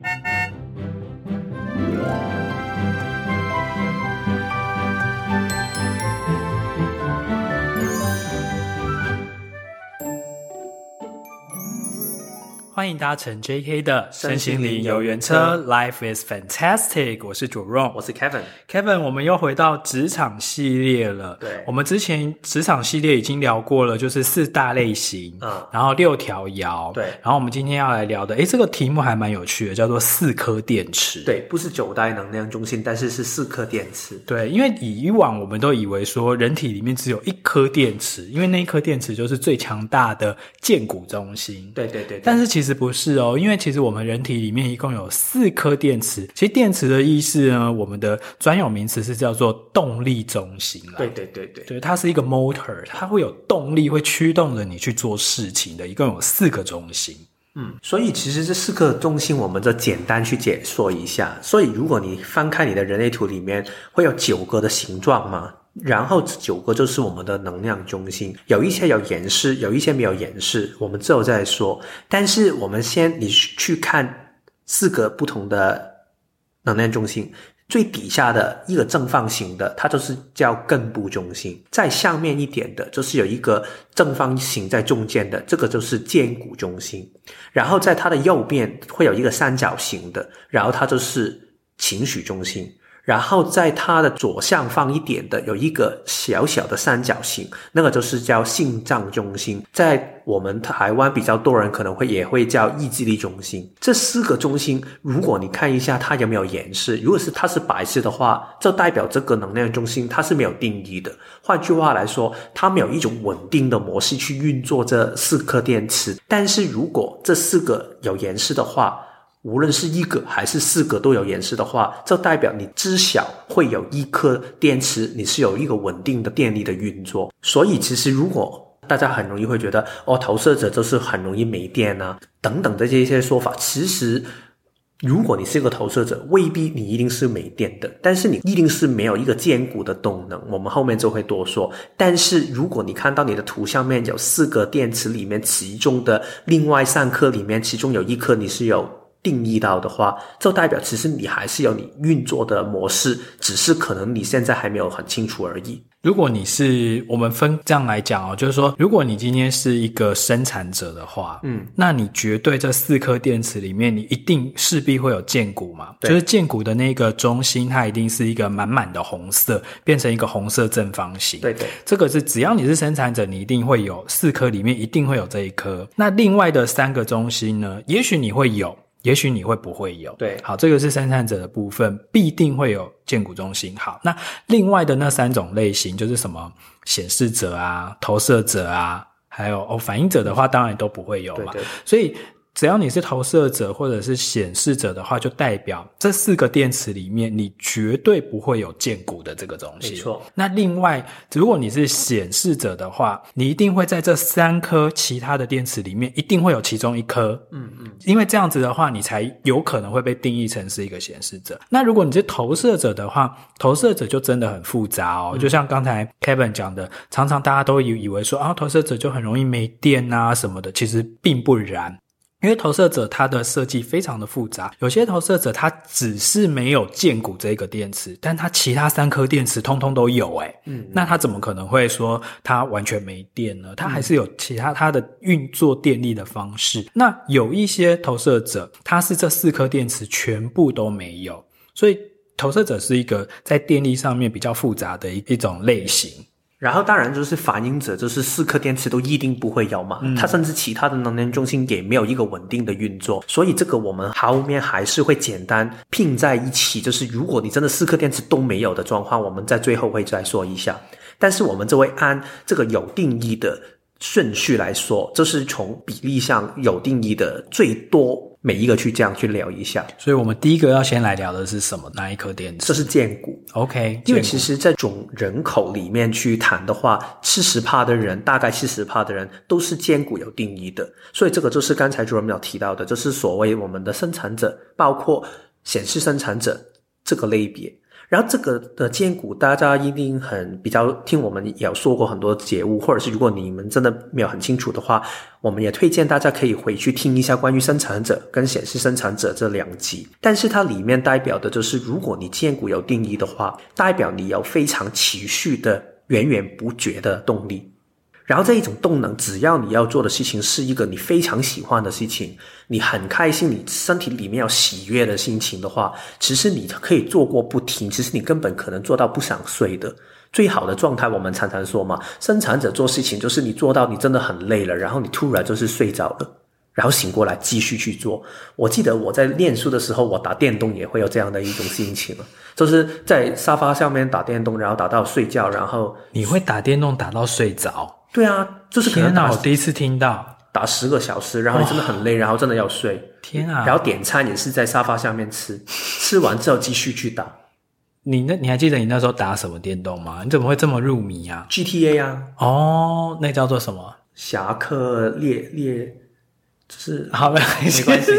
Thank you. 欢迎搭乘 JK 的身心灵游园车，Life is fantastic。我是 Jerome，我是 Kevin。Kevin，我们又回到职场系列了。对，我们之前职场系列已经聊过了，就是四大类型，嗯，然后六条爻。对，然后我们今天要来聊的，诶，这个题目还蛮有趣的，叫做四颗电池。对，不是九代能量中心，但是是四颗电池。对，因为以往我们都以为说人体里面只有一颗电池，因为那一颗电池就是最强大的建骨中心。对对对，对，但是其实。不是哦，因为其实我们人体里面一共有四颗电池。其实电池的意思呢，我们的专有名词是叫做动力中心啦。对对对对，对，它是一个 motor，它会有动力，会驱动着你去做事情的。一共有四个中心。嗯，所以其实这四个中心，我们就简单去解说一下。所以如果你翻开你的人类图里面，会有九个的形状吗？然后这九个就是我们的能量中心，有一些有演示，有一些没有演示，我们之后再说。但是我们先你去看四个不同的能量中心，最底下的一个正方形的，它就是叫根部中心；再上面一点的，就是有一个正方形在中间的，这个就是肩骨中心。然后在它的右边会有一个三角形的，然后它就是情绪中心。然后在它的左上方一点的有一个小小的三角形，那个就是叫心脏中心，在我们台湾比较多人可能会也会叫意志力中心。这四个中心，如果你看一下它有没有颜色，如果是它是白色的话，就代表这个能量中心它是没有定义的。换句话来说，它没有一种稳定的模式去运作这四颗电池。但是如果这四个有颜色的话，无论是一个还是四个都有颜色的话，这代表你至少会有一颗电池，你是有一个稳定的电力的运作。所以，其实如果大家很容易会觉得哦，投射者就是很容易没电啊等等的这些说法，其实如果你是一个投射者，未必你一定是没电的，但是你一定是没有一个坚固的动能。我们后面就会多说。但是如果你看到你的图上面有四个电池里面，其中的另外三颗里面，其中有一颗你是有。定义到的话，就代表其实你还是有你运作的模式，只是可能你现在还没有很清楚而已。如果你是我们分这样来讲哦，就是说，如果你今天是一个生产者的话，嗯，那你绝对这四颗电池里面，你一定势必会有建股嘛，就是建股的那个中心，它一定是一个满满的红色，变成一个红色正方形。对对，这个是只要你是生产者，你一定会有四颗里面一定会有这一颗。那另外的三个中心呢，也许你会有。也许你会不会有？对，好，这个是生产者的部分，必定会有建股中心。好，那另外的那三种类型就是什么？显示者啊，投射者啊，还有哦，反应者的话，当然都不会有嘛。对对，所以。只要你是投射者或者是显示者的话，就代表这四个电池里面，你绝对不会有见骨的这个东西。没错。那另外，如果你是显示者的话，你一定会在这三颗其他的电池里面，一定会有其中一颗。嗯嗯。因为这样子的话，你才有可能会被定义成是一个显示者。那如果你是投射者的话，投射者就真的很复杂哦。嗯。就像刚才 Kevin 讲的，常常大家都以以为说啊，投射者就很容易没电啊什么的，其实并不然。因为投射者它的设计非常的复杂，有些投射者它只是没有剑骨这个电池，但它其他三颗电池通通都有哎，嗯，那它怎么可能会说它完全没电呢？它还是有其他它的运作电力的方式。那有一些投射者，它是这四颗电池全部都没有，所以投射者是一个在电力上面比较复杂的一一种类型。然后当然就是反应者，就是四颗电池都一定不会有嘛，嗯，它甚至其他的能量中心也没有一个稳定的运作，所以这个我们后面还是会简单拼在一起，就是如果你真的四颗电池都没有的状况，我们在最后会再说一下，但是我们就会按这个有定义的顺序来说，这，就是从比例上有定义的最多。每一个去这样去聊一下，所以我们第一个要先来聊的是什么？哪一颗电池？这是荐股。OK，因为其实在总人口里面去谈的话，七十趴的人，大概七十趴的人都是荐股有定义的，所以这个就是刚才主任有提到的，就是所谓我们的生产者，包括显示生产者这个类别。然后这个的荐股，大家一定很比较听我们也有说过很多节目，或者是如果你们真的没有很清楚的话，我们也推荐大家可以回去听一下关于生产者跟显示生产者这两集。但是它里面代表的就是，如果你荐股有定义的话，代表你有非常持续的源源不绝的动力。然后这一种动能，只要你要做的事情是一个你非常喜欢的事情，你很开心，你身体里面有喜悦的心情的话，其实你可以做过不停，其实你根本可能做到不想睡的。最好的状态，我们常常说嘛，生产者做事情就是你做到你真的很累了，然后你突然就是睡着了，然后醒过来继续去做。我记得我在念书的时候，我打电动也会有这样的一种心情，就是在沙发上面打电动，然后打到睡觉，然后你会打电动打到睡着。对啊，就是可能天哪，我第一次听到打十个小时，然后你真的很累，然后真的要睡。天啊！然后点餐也是在沙发下面吃，吃完之后继续去打。你那你还记得你那时候打什么电动吗？你怎么会这么入迷啊？GTA 啊！哦，那叫做什么？侠客猎猎，就是好没关系，没关系。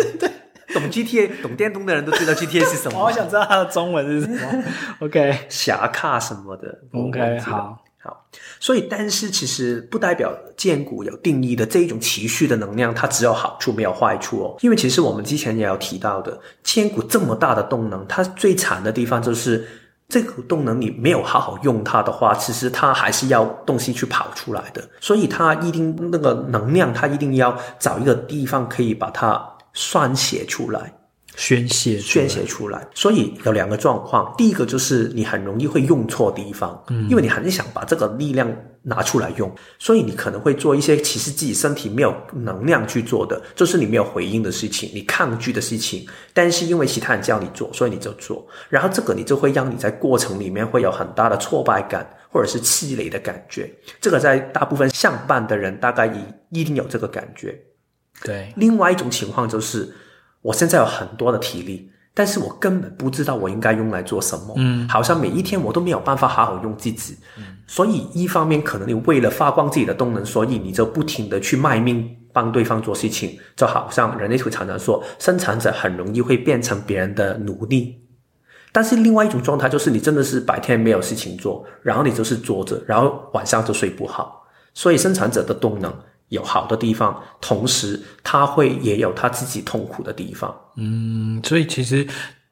懂 GTA 懂电动的人都知道 GTA 是什么。我好想知道它的中文是什么。OK，侠客什么的。OK，好。好，所以但是其实不代表荐骨有定义的这一种持续的能量，它只有好处没有坏处哦。因为其实我们之前也有提到的，荐骨这么大的动能，它最惨的地方就是这股动能你没有好好用它的话，其实它还是要东西去跑出来的。所以它一定那个能量，它一定要找一个地方可以把它宣泄出来。宣泄宣泄出来，所以有两个状况。第一个就是你很容易会用错地方，嗯，因为你很想把这个力量拿出来用，所以你可能会做一些其实自己身体没有能量去做的，就是你没有回应的事情，你抗拒的事情。但是因为其他人叫你做，所以你就做，然后这个你就会让你在过程里面会有很大的挫败感，或者是气馁的感觉。这个在大部分上班的人大概一一定有这个感觉。对，另外一种情况就是。我现在有很多的体力，但是我根本不知道我应该用来做什么。嗯，好像每一天我都没有办法好好用自己。嗯，所以一方面可能你为了发光自己的动能，所以你就不停的去卖命帮对方做事情，就好像人类图常常说，生产者很容易会变成别人的奴隶。但是另外一种状态就是你真的是白天没有事情做，然后你就是坐着，然后晚上就睡不好。所以生产者的动能。有好的地方，同时他会也有他自己痛苦的地方。嗯，所以其实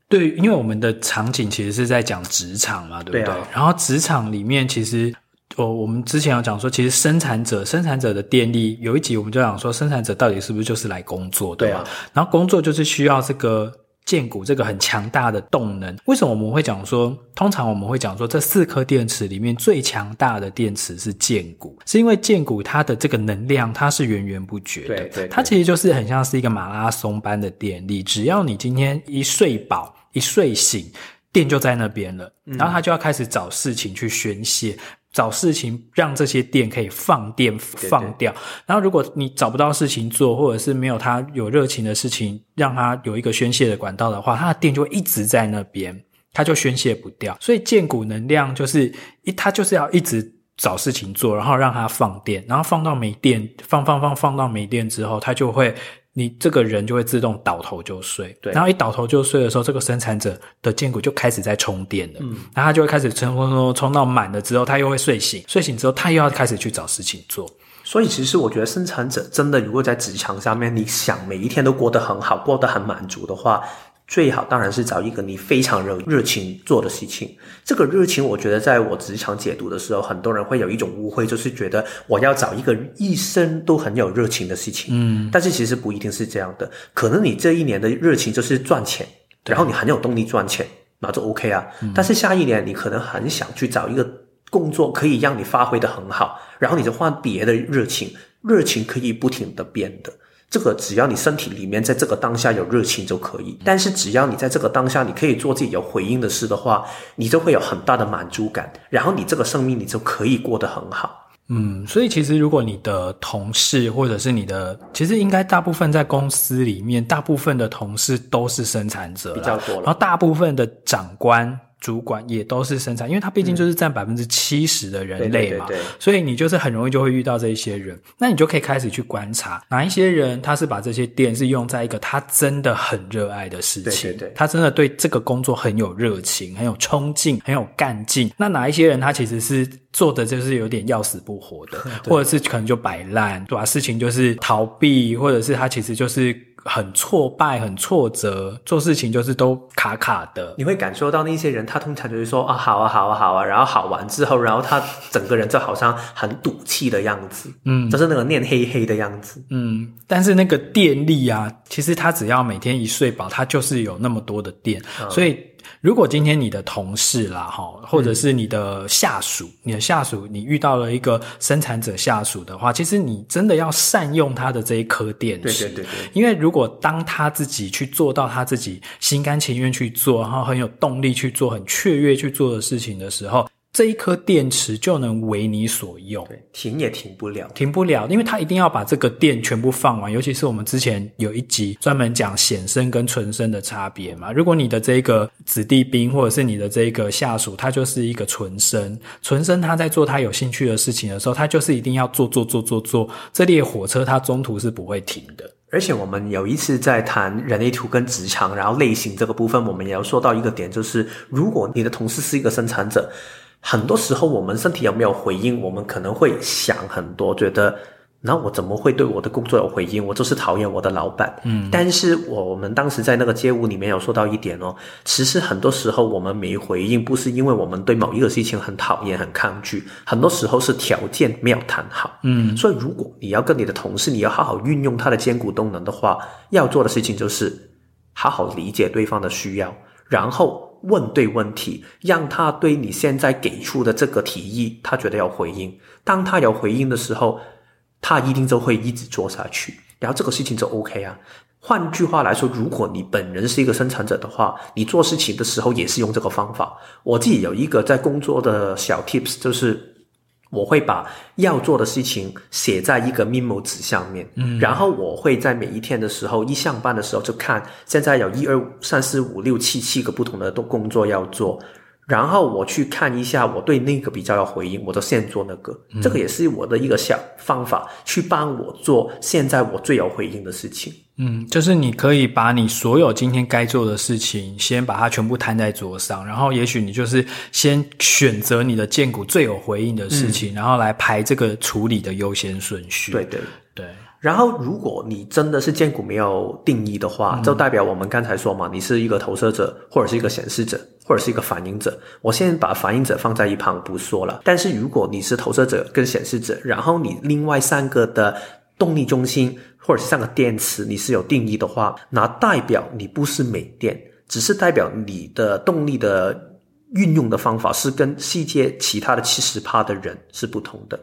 对，因为我们的场景其实是在讲职场嘛，对不对？对啊。然后职场里面，其实我我们之前有讲说，其实生产者生产者的电力，有一集我们就讲说，生产者到底是不是就是来工作，对吧？对啊。然后工作就是需要这个。荐骨这个很强大的动能，为什么我们会讲说？通常我们会讲说，这四颗电池里面最强大的电池是荐骨，是因为荐骨它的这个能量它是源源不绝的，对对对，它其实就是很像是一个马拉松般的电力。只要你今天一睡饱、一睡醒，电就在那边了，然后他就要开始找事情去宣泄。找事情让这些电可以放电放掉，然后如果你找不到事情做，或者是没有他有热情的事情，让他有一个宣泄的管道的话，他的电就会一直在那边，他就宣泄不掉。所以建骨能量就是一，他就是要一直找事情做，然后让它放电，然后放到没电，放放放放到没电之后，它就会。你这个人就会自动倒头就睡，对，然后一倒头就睡的时候，这个生产者的筋骨就开始在充电了，嗯，然后他就会开始充充充充到满了之后，他又会睡醒，睡醒之后他又要开始去找事情做。所以其实我觉得生产者真的如果在职场上面，你想每一天都过得很好，过得很满足的话。最好当然是找一个你非常热热情做的事情。这个热情，我觉得在我职场解读的时候，很多人会有一种误会，就是觉得我要找一个一生都很有热情的事情。嗯，但是其实不一定是这样的。可能你这一年的热情就是赚钱，然后你很有动力赚钱，那就 OK 啊。嗯。但是下一年你可能很想去找一个工作，可以让你发挥的很好，然后你就换别的热情，热情可以不停的变的。这个只要你身体里面在这个当下有热情就可以，但是只要你在这个当下你可以做自己有回应的事的话，你就会有很大的满足感，然后你这个生命你就可以过得很好。嗯，所以其实如果你的同事或者是你的，其实应该大部分在公司里面，大部分的同事都是生产者，比较多了，然后大部分的长官主管也都是生产，因为他毕竟就是占百分之七十的人类嘛，对对对对，所以你就是很容易就会遇到这一些人。那你就可以开始去观察哪一些人，他是把这些电是用在一个他真的很热爱的事情，对对对，他真的对这个工作很有热情、很有冲劲、很有干劲。那哪一些人他其实是做的就是有点要死不活的，或者是可能就摆烂，对吧？事情就是逃避，或者是他其实就是。很挫败，很挫折，做事情就是都卡卡的。你会感受到那些人，他通常就是说啊，好啊，好啊，好啊，然后好完之后，然后他整个人就好像很赌气的样子，嗯，就是那个念黑黑的样子，嗯。但是那个电力啊，其实他只要每天一睡饱，他就是有那么多的电，嗯、所以。如果今天你的同事啦，哈，或者是你的下属，嗯、你的下属，你遇到了一个生产者下属的话，其实你真的要善用他的这一颗电池，对对对对。因为如果当他自己去做到他自己心甘情愿去做，然后很有动力去做，很雀跃去做的事情的时候。这一颗电池就能为你所用，对，停也停不了，停不了，因为它一定要把这个电全部放完。尤其是我们之前有一集专门讲显生跟纯生的差别嘛。如果你的这个子弟兵或者是你的这个下属，他就是一个纯生，纯生他在做他有兴趣的事情的时候，他就是一定要做做做做做，这列火车他中途是不会停的。而且我们有一次在谈人类图跟职场，然后类型这个部分，我们也要说到一个点，就是如果你的同事是一个生产者。很多时候，我们身体有没有回应，我们可能会想很多，觉得那我怎么会对我的工作有回应？我就是讨厌我的老板。嗯，但是我们当时在那个街舞里面有说到一点哦，其实很多时候我们没回应，不是因为我们对某一个事情很讨厌、很抗拒，很多时候是条件没有谈好。嗯，所以如果你要跟你的同事，你要好好运用他的肩骨动能的话，要做的事情就是好好理解对方的需要，然后。问对问题，让他对你现在给出的这个提议，他觉得要回应。当他有回应的时候，他一定就会一直做下去，然后这个事情就 OK 啊。换句话来说，如果你本人是一个生产者的话，你做事情的时候也是用这个方法。我自己有一个在工作的小 tips，就是。我会把要做的事情写在一个 memo 纸上面，嗯，然后我会在每一天的时候，一上班的时候就看，现在有一二三四五六七七个不同的工作要做。然后我去看一下，我对那个比较有回应，我就先做那个。嗯、这个也是我的一个小方法，去帮我做现在我最有回应的事情。嗯，就是你可以把你所有今天该做的事情，先把它全部摊在桌上，然后也许你就是先选择你的荐股最有回应的事情，嗯、然后来排这个处理的优先顺序。对对对。然后，如果你真的是荐骨没有定义的话，就代表我们刚才说嘛，你是一个投射者，或者是一个显示者，或者是一个反应者。我现在把反应者放在一旁不说了。但是，如果你是投射者跟显示者，然后你另外三个的动力中心或者是三个电池你是有定义的话，那代表你不是没电，只是代表你的动力的运用的方法是跟世界其他的七十趴的人是不同的。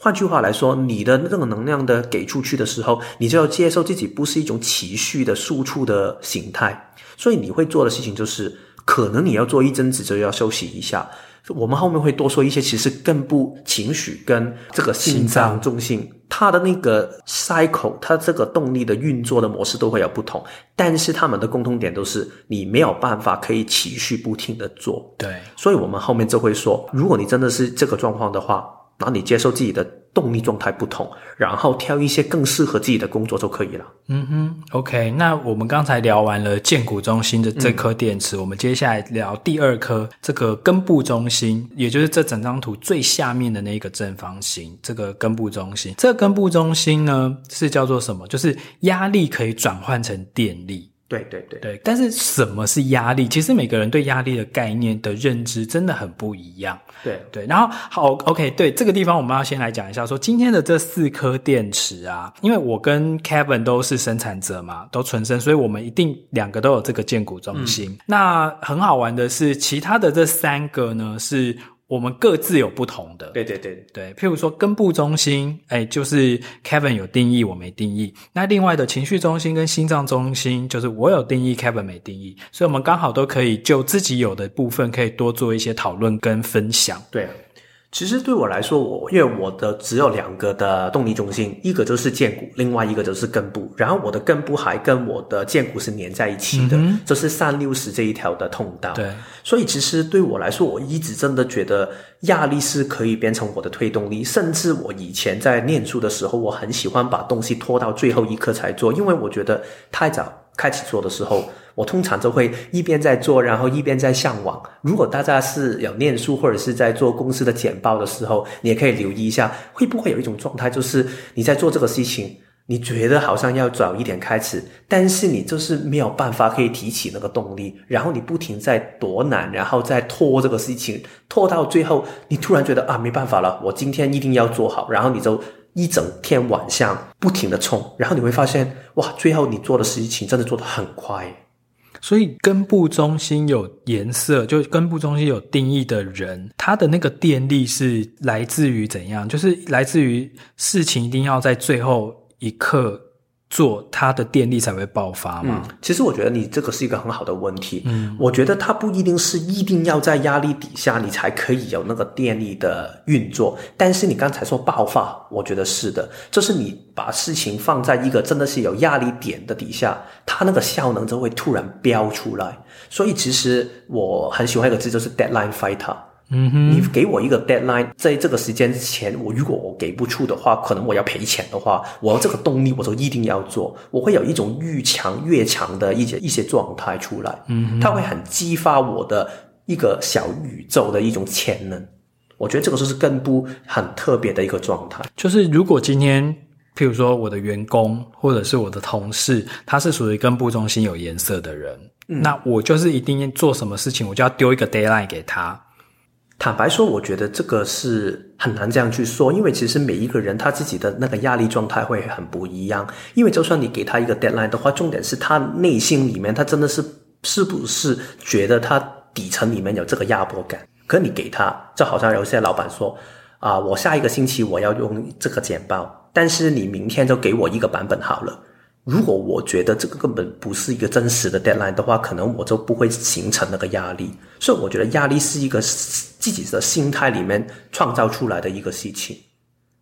换句话来说，你的那个能量的给出去的时候，你就要接受自己不是一种持续的输出的形态。所以你会做的事情就是，可能你要做一阵子就要休息一下。我们后面会多说一些，其实更不情绪跟这个心脏中心，心它的那个 cycle，它这个动力的运作的模式都会有不同，但是他们的共同点都是你没有办法可以持续不停的做。对，所以我们后面就会说，如果你真的是这个状况的话。然后你接受自己的动力状态不同，然后挑一些更适合自己的工作就可以了。嗯哼，OK。那我们刚才聊完了建股中心的这颗电池，我们接下来聊第二颗这个根部中心，也就是这整张图最下面的那个正方形，这个根部中心。这根部中心呢是叫做什么？就是压力可以转换成电力。对对对对，但是什么是压力？其实每个人对压力的概念的认知真的很不一样。对对，然后好，OK，对这个地方我们要先来讲一下说，说今天的这四颗电池啊，因为我跟 Kevin 都是生产者嘛，都纯生，所以我们一定两个都有这个荐股中心。嗯、那很好玩的是，其他的这三个呢是。我们各自有不同的，对对对对，譬如说根部中心，哎，就是 Kevin 有定义，我没定义。那另外的情绪中心跟心脏中心，就是我有定义，Kevin 没定义。所以，我们刚好都可以就自己有的部分，可以多做一些讨论跟分享。对，其实对我来说，我因为我的只有两个的动力中心，一个就是荐骨，另外一个就是根部。然后我的根部还跟我的荐骨是连在一起的，嗯、就是三六十这一条的通道。对，所以其实对我来说，我一直真的觉得压力是可以变成我的推动力。甚至我以前在念书的时候，我很喜欢把东西拖到最后一刻才做，因为我觉得太早开始做的时候。我通常就会一边在做，然后一边在上网。如果大家是有念书或者是在做公司的简报的时候，你也可以留意一下，会不会有一种状态，就是你在做这个事情，你觉得好像要早一点开始，但是你就是没有办法可以提起那个动力，然后你不停在躲懒，然后再拖这个事情，拖到最后，你突然觉得啊，没办法了，我今天一定要做好，然后你就一整天晚上不停的冲，然后你会发现，哇，最后你做的事情真的做得很快。所以根部中心有颜色，就根部中心有定义的人，他的那个电力是来自于怎样？就是来自于事情一定要在最后一刻。做它的电力才会爆发嘛？嗯，其实我觉得你这个是一个很好的问题。嗯，我觉得它不一定是一定要在压力底下你才可以有那个电力的运作。但是你刚才说爆发，我觉得是的，就是你把事情放在一个真的是有压力点的底下，它那个效能就会突然飙出来。所以其实我很喜欢一个字，就是 deadline fighter。嗯哼，你给我一个 deadline，在这个时间之前，我如果我给不出的话，可能我要赔钱的话，我要这个动力，我就一定要做。我会有一种愈强越强的一些一些状态出来，嗯哼，它会很激发我的一个小宇宙的一种潜能。我觉得这个就是根部很特别的一个状态。就是如果今天，譬如说我的员工或者是我的同事，他是属于根部中心有颜色的人，嗯，那我就是一定要做什么事情，我就要丢一个 deadline 给他。坦白说，我觉得这个是很难这样去说，因为其实每一个人他自己的那个压力状态会很不一样。因为就算你给他一个 deadline 的话，重点是他内心里面他真的是是不是觉得他底层里面有这个压迫感？可你给他，就好像有些老板说啊，我下一个星期我要用这个简报，但是你明天就给我一个版本好了。如果我觉得这个根本不是一个真实的 deadline 的话，可能我就不会形成那个压力。所以我觉得压力是一个自己的心态里面创造出来的一个事情，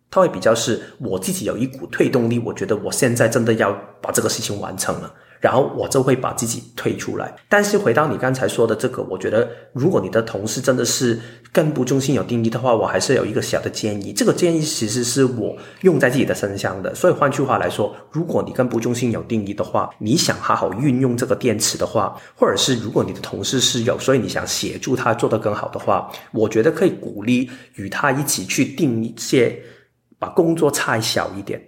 它会比较是我自己有一股推动力，我觉得我现在真的要把这个事情完成了。然后我就会把自己推出来。但是回到你刚才说的这个，我觉得如果你的同事真的是跟部中心有定义的话，我还是有一个小的建议。这个建议其实是我用在自己的身上的。所以换句话来说，如果你跟部中心有定义的话，你想好好运用这个电池的话，或者是如果你的同事是有，所以你想协助他做得更好的话，我觉得可以鼓励与他一起去定一些，把工作拆小一点。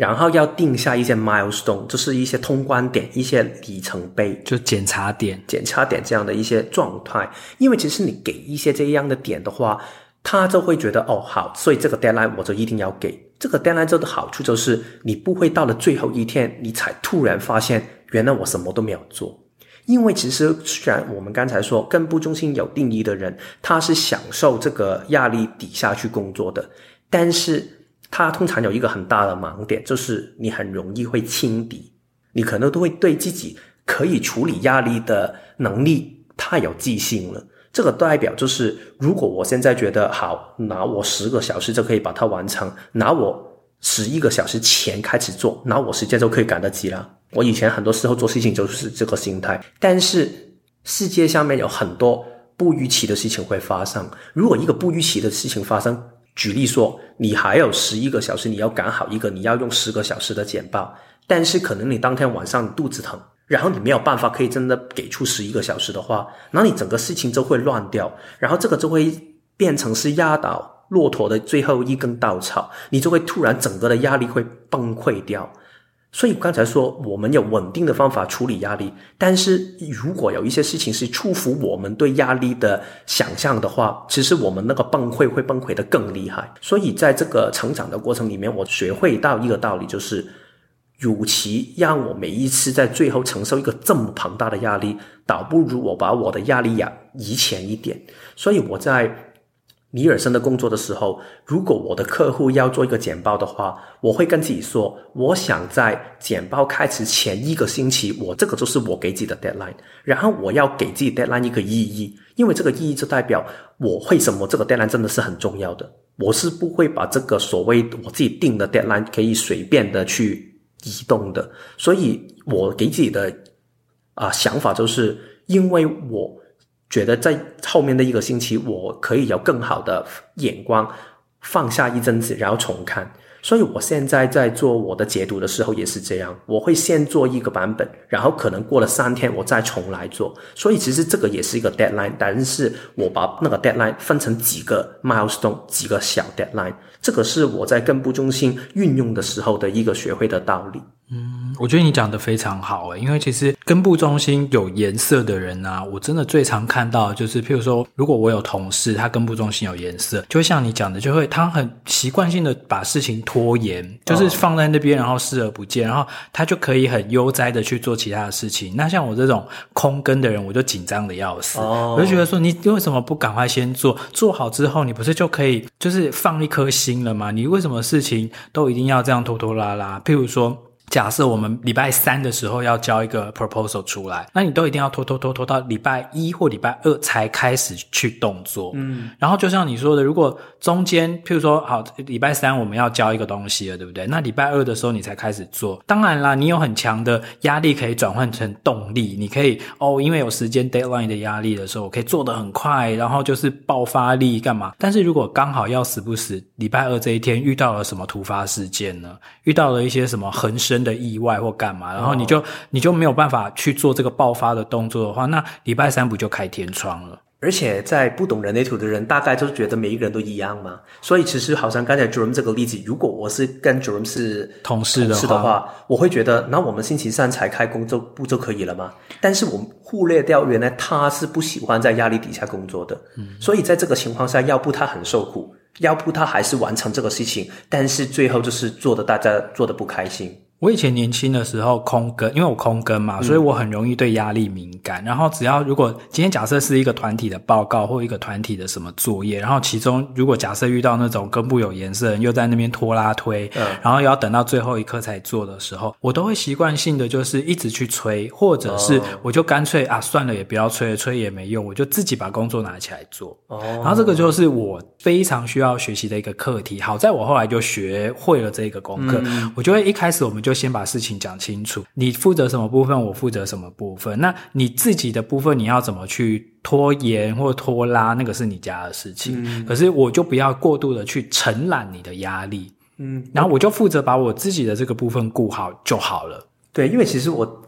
然后要定下一些 milestone，就是一些通关点、一些里程碑，就检查点、检查点这样的一些状态。因为其实你给一些这样的点的话，他就会觉得哦好，所以这个 deadline 我就一定要给。这个 deadline 做的好处就是，你不会到了最后一天，你才突然发现原来我什么都没有做。因为其实虽然我们刚才说根部中心有定义的人，他是享受这个压力底下去工作的，但是。他通常有一个很大的盲点，就是你很容易会轻敌，你可能都会对自己可以处理压力的能力太有自信了。这个代表就是，如果我现在觉得好，拿我十个小时就可以把它完成，拿我十一个小时前开始做，拿我时间就可以赶得及了。我以前很多时候做事情就是这个心态，但是世界上面有很多不预期的事情会发生。如果一个不预期的事情发生，举例说，你还有十一个小时，你要赶好一个你要用十个小时的简报，但是可能你当天晚上肚子疼，然后你没有办法可以真的给出十一个小时的话，那你整个事情就会乱掉，然后这个就会变成是压倒骆驼的最后一根稻草，你就会突然整个的压力会崩溃掉。所以刚才说，我们有稳定的方法处理压力，但是如果有一些事情是出乎我们对压力的想象的话，其实我们那个崩溃会崩溃得更厉害。所以在这个成长的过程里面，我学会到一个道理，就是，与其让我每一次在最后承受一个这么庞大的压力，倒不如我把我的压力呀移前一点。所以我在。尼尔森的工作的时候，如果我的客户要做一个简报的话，我会跟自己说，我想在简报开始前一个星期，我这个就是我给自己的 deadline，然后我要给自己 deadline 一个意义，因为这个意义就代表我为什么这个 deadline 真的是很重要的，我是不会把这个所谓我自己定的 deadline 可以随便的去移动的，所以我给自己的啊、想法就是因为我。觉得在后面的一个星期，我可以有更好的眼光，放下一阵子，然后重看。所以我现在在做我的解读的时候也是这样，我会先做一个版本，然后可能过了三天我再重来做。所以其实这个也是一个 deadline，但是我把那个 deadline 分成几个 milestone，几个小 deadline，这个是我在根部中心运用的时候的一个学会的道理。嗯，我觉得你讲的非常好诶，因为其实根部中心有颜色的人啊，我真的最常看到就是，譬如说，如果我有同事他根部中心有颜色，就会像你讲的，就会他很习惯性的把事情拖延，就是放在那边，然后视而不见，然后他就可以很悠哉的去做其他的事情。那像我这种空根的人，我就紧张的要死，我就觉得说，你为什么不赶快先做？做好之后，你不是就可以就是放一颗心了吗？你为什么事情都一定要这样拖拖拉拉？譬如说。假设我们礼拜三的时候要交一个 proposal 出来，那你都一定要拖拖拖拖到礼拜一或礼拜二才开始去动作。嗯，然后就像你说的，如果中间，譬如说，好，礼拜三我们要交一个东西了，对不对？那礼拜二的时候你才开始做。当然啦，你有很强的压力可以转换成动力，你可以哦，因为有时间 deadline 的压力的时候，我可以做得很快，然后就是爆发力干嘛？但是如果刚好要死不死，礼拜二这一天遇到了什么突发事件呢？遇到了一些什么横生的意外或干嘛，然后你就、哦、你就没有办法去做这个爆发的动作的话，那礼拜三不就开天窗了？而且在不懂人类图的人，大概就是觉得每一个人都一样嘛。所以其实好像刚才 Jerome 这个例子，如果我是跟 Jerome 是同事的话，的话我会觉得，那我们星期三才开工作不就可以了吗？但是我们忽略掉，原来他是不喜欢在压力底下工作的。嗯，所以在这个情况下，要不他很受苦，要不他还是完成这个事情，但是最后就是做的大家做的不开心。我以前年轻的时候空根，因为我空根嘛，所以我很容易对压力敏感。嗯、然后只要如果今天假设是一个团体的报告或一个团体的什么作业，然后其中如果假设遇到那种根部有颜色人又在那边拖拉推，嗯，然后又要等到最后一刻才做的时候，我都会习惯性的就是一直去催，或者是我就干脆啊算了，也不要催了，催也没用，我就自己把工作拿起来做。哦，然后这个就是我非常需要学习的一个课题。好在我后来就学会了这个功课，嗯、我就会一开始我们就。就先把事情讲清楚，你负责什么部分，我负责什么部分。那你自己的部分，你要怎么去拖延或拖拉，那个是你家的事情。嗯、可是我就不要过度的去承揽你的压力，嗯，然后我就负责把我自己的这个部分顾好就好了。对，因为其实我。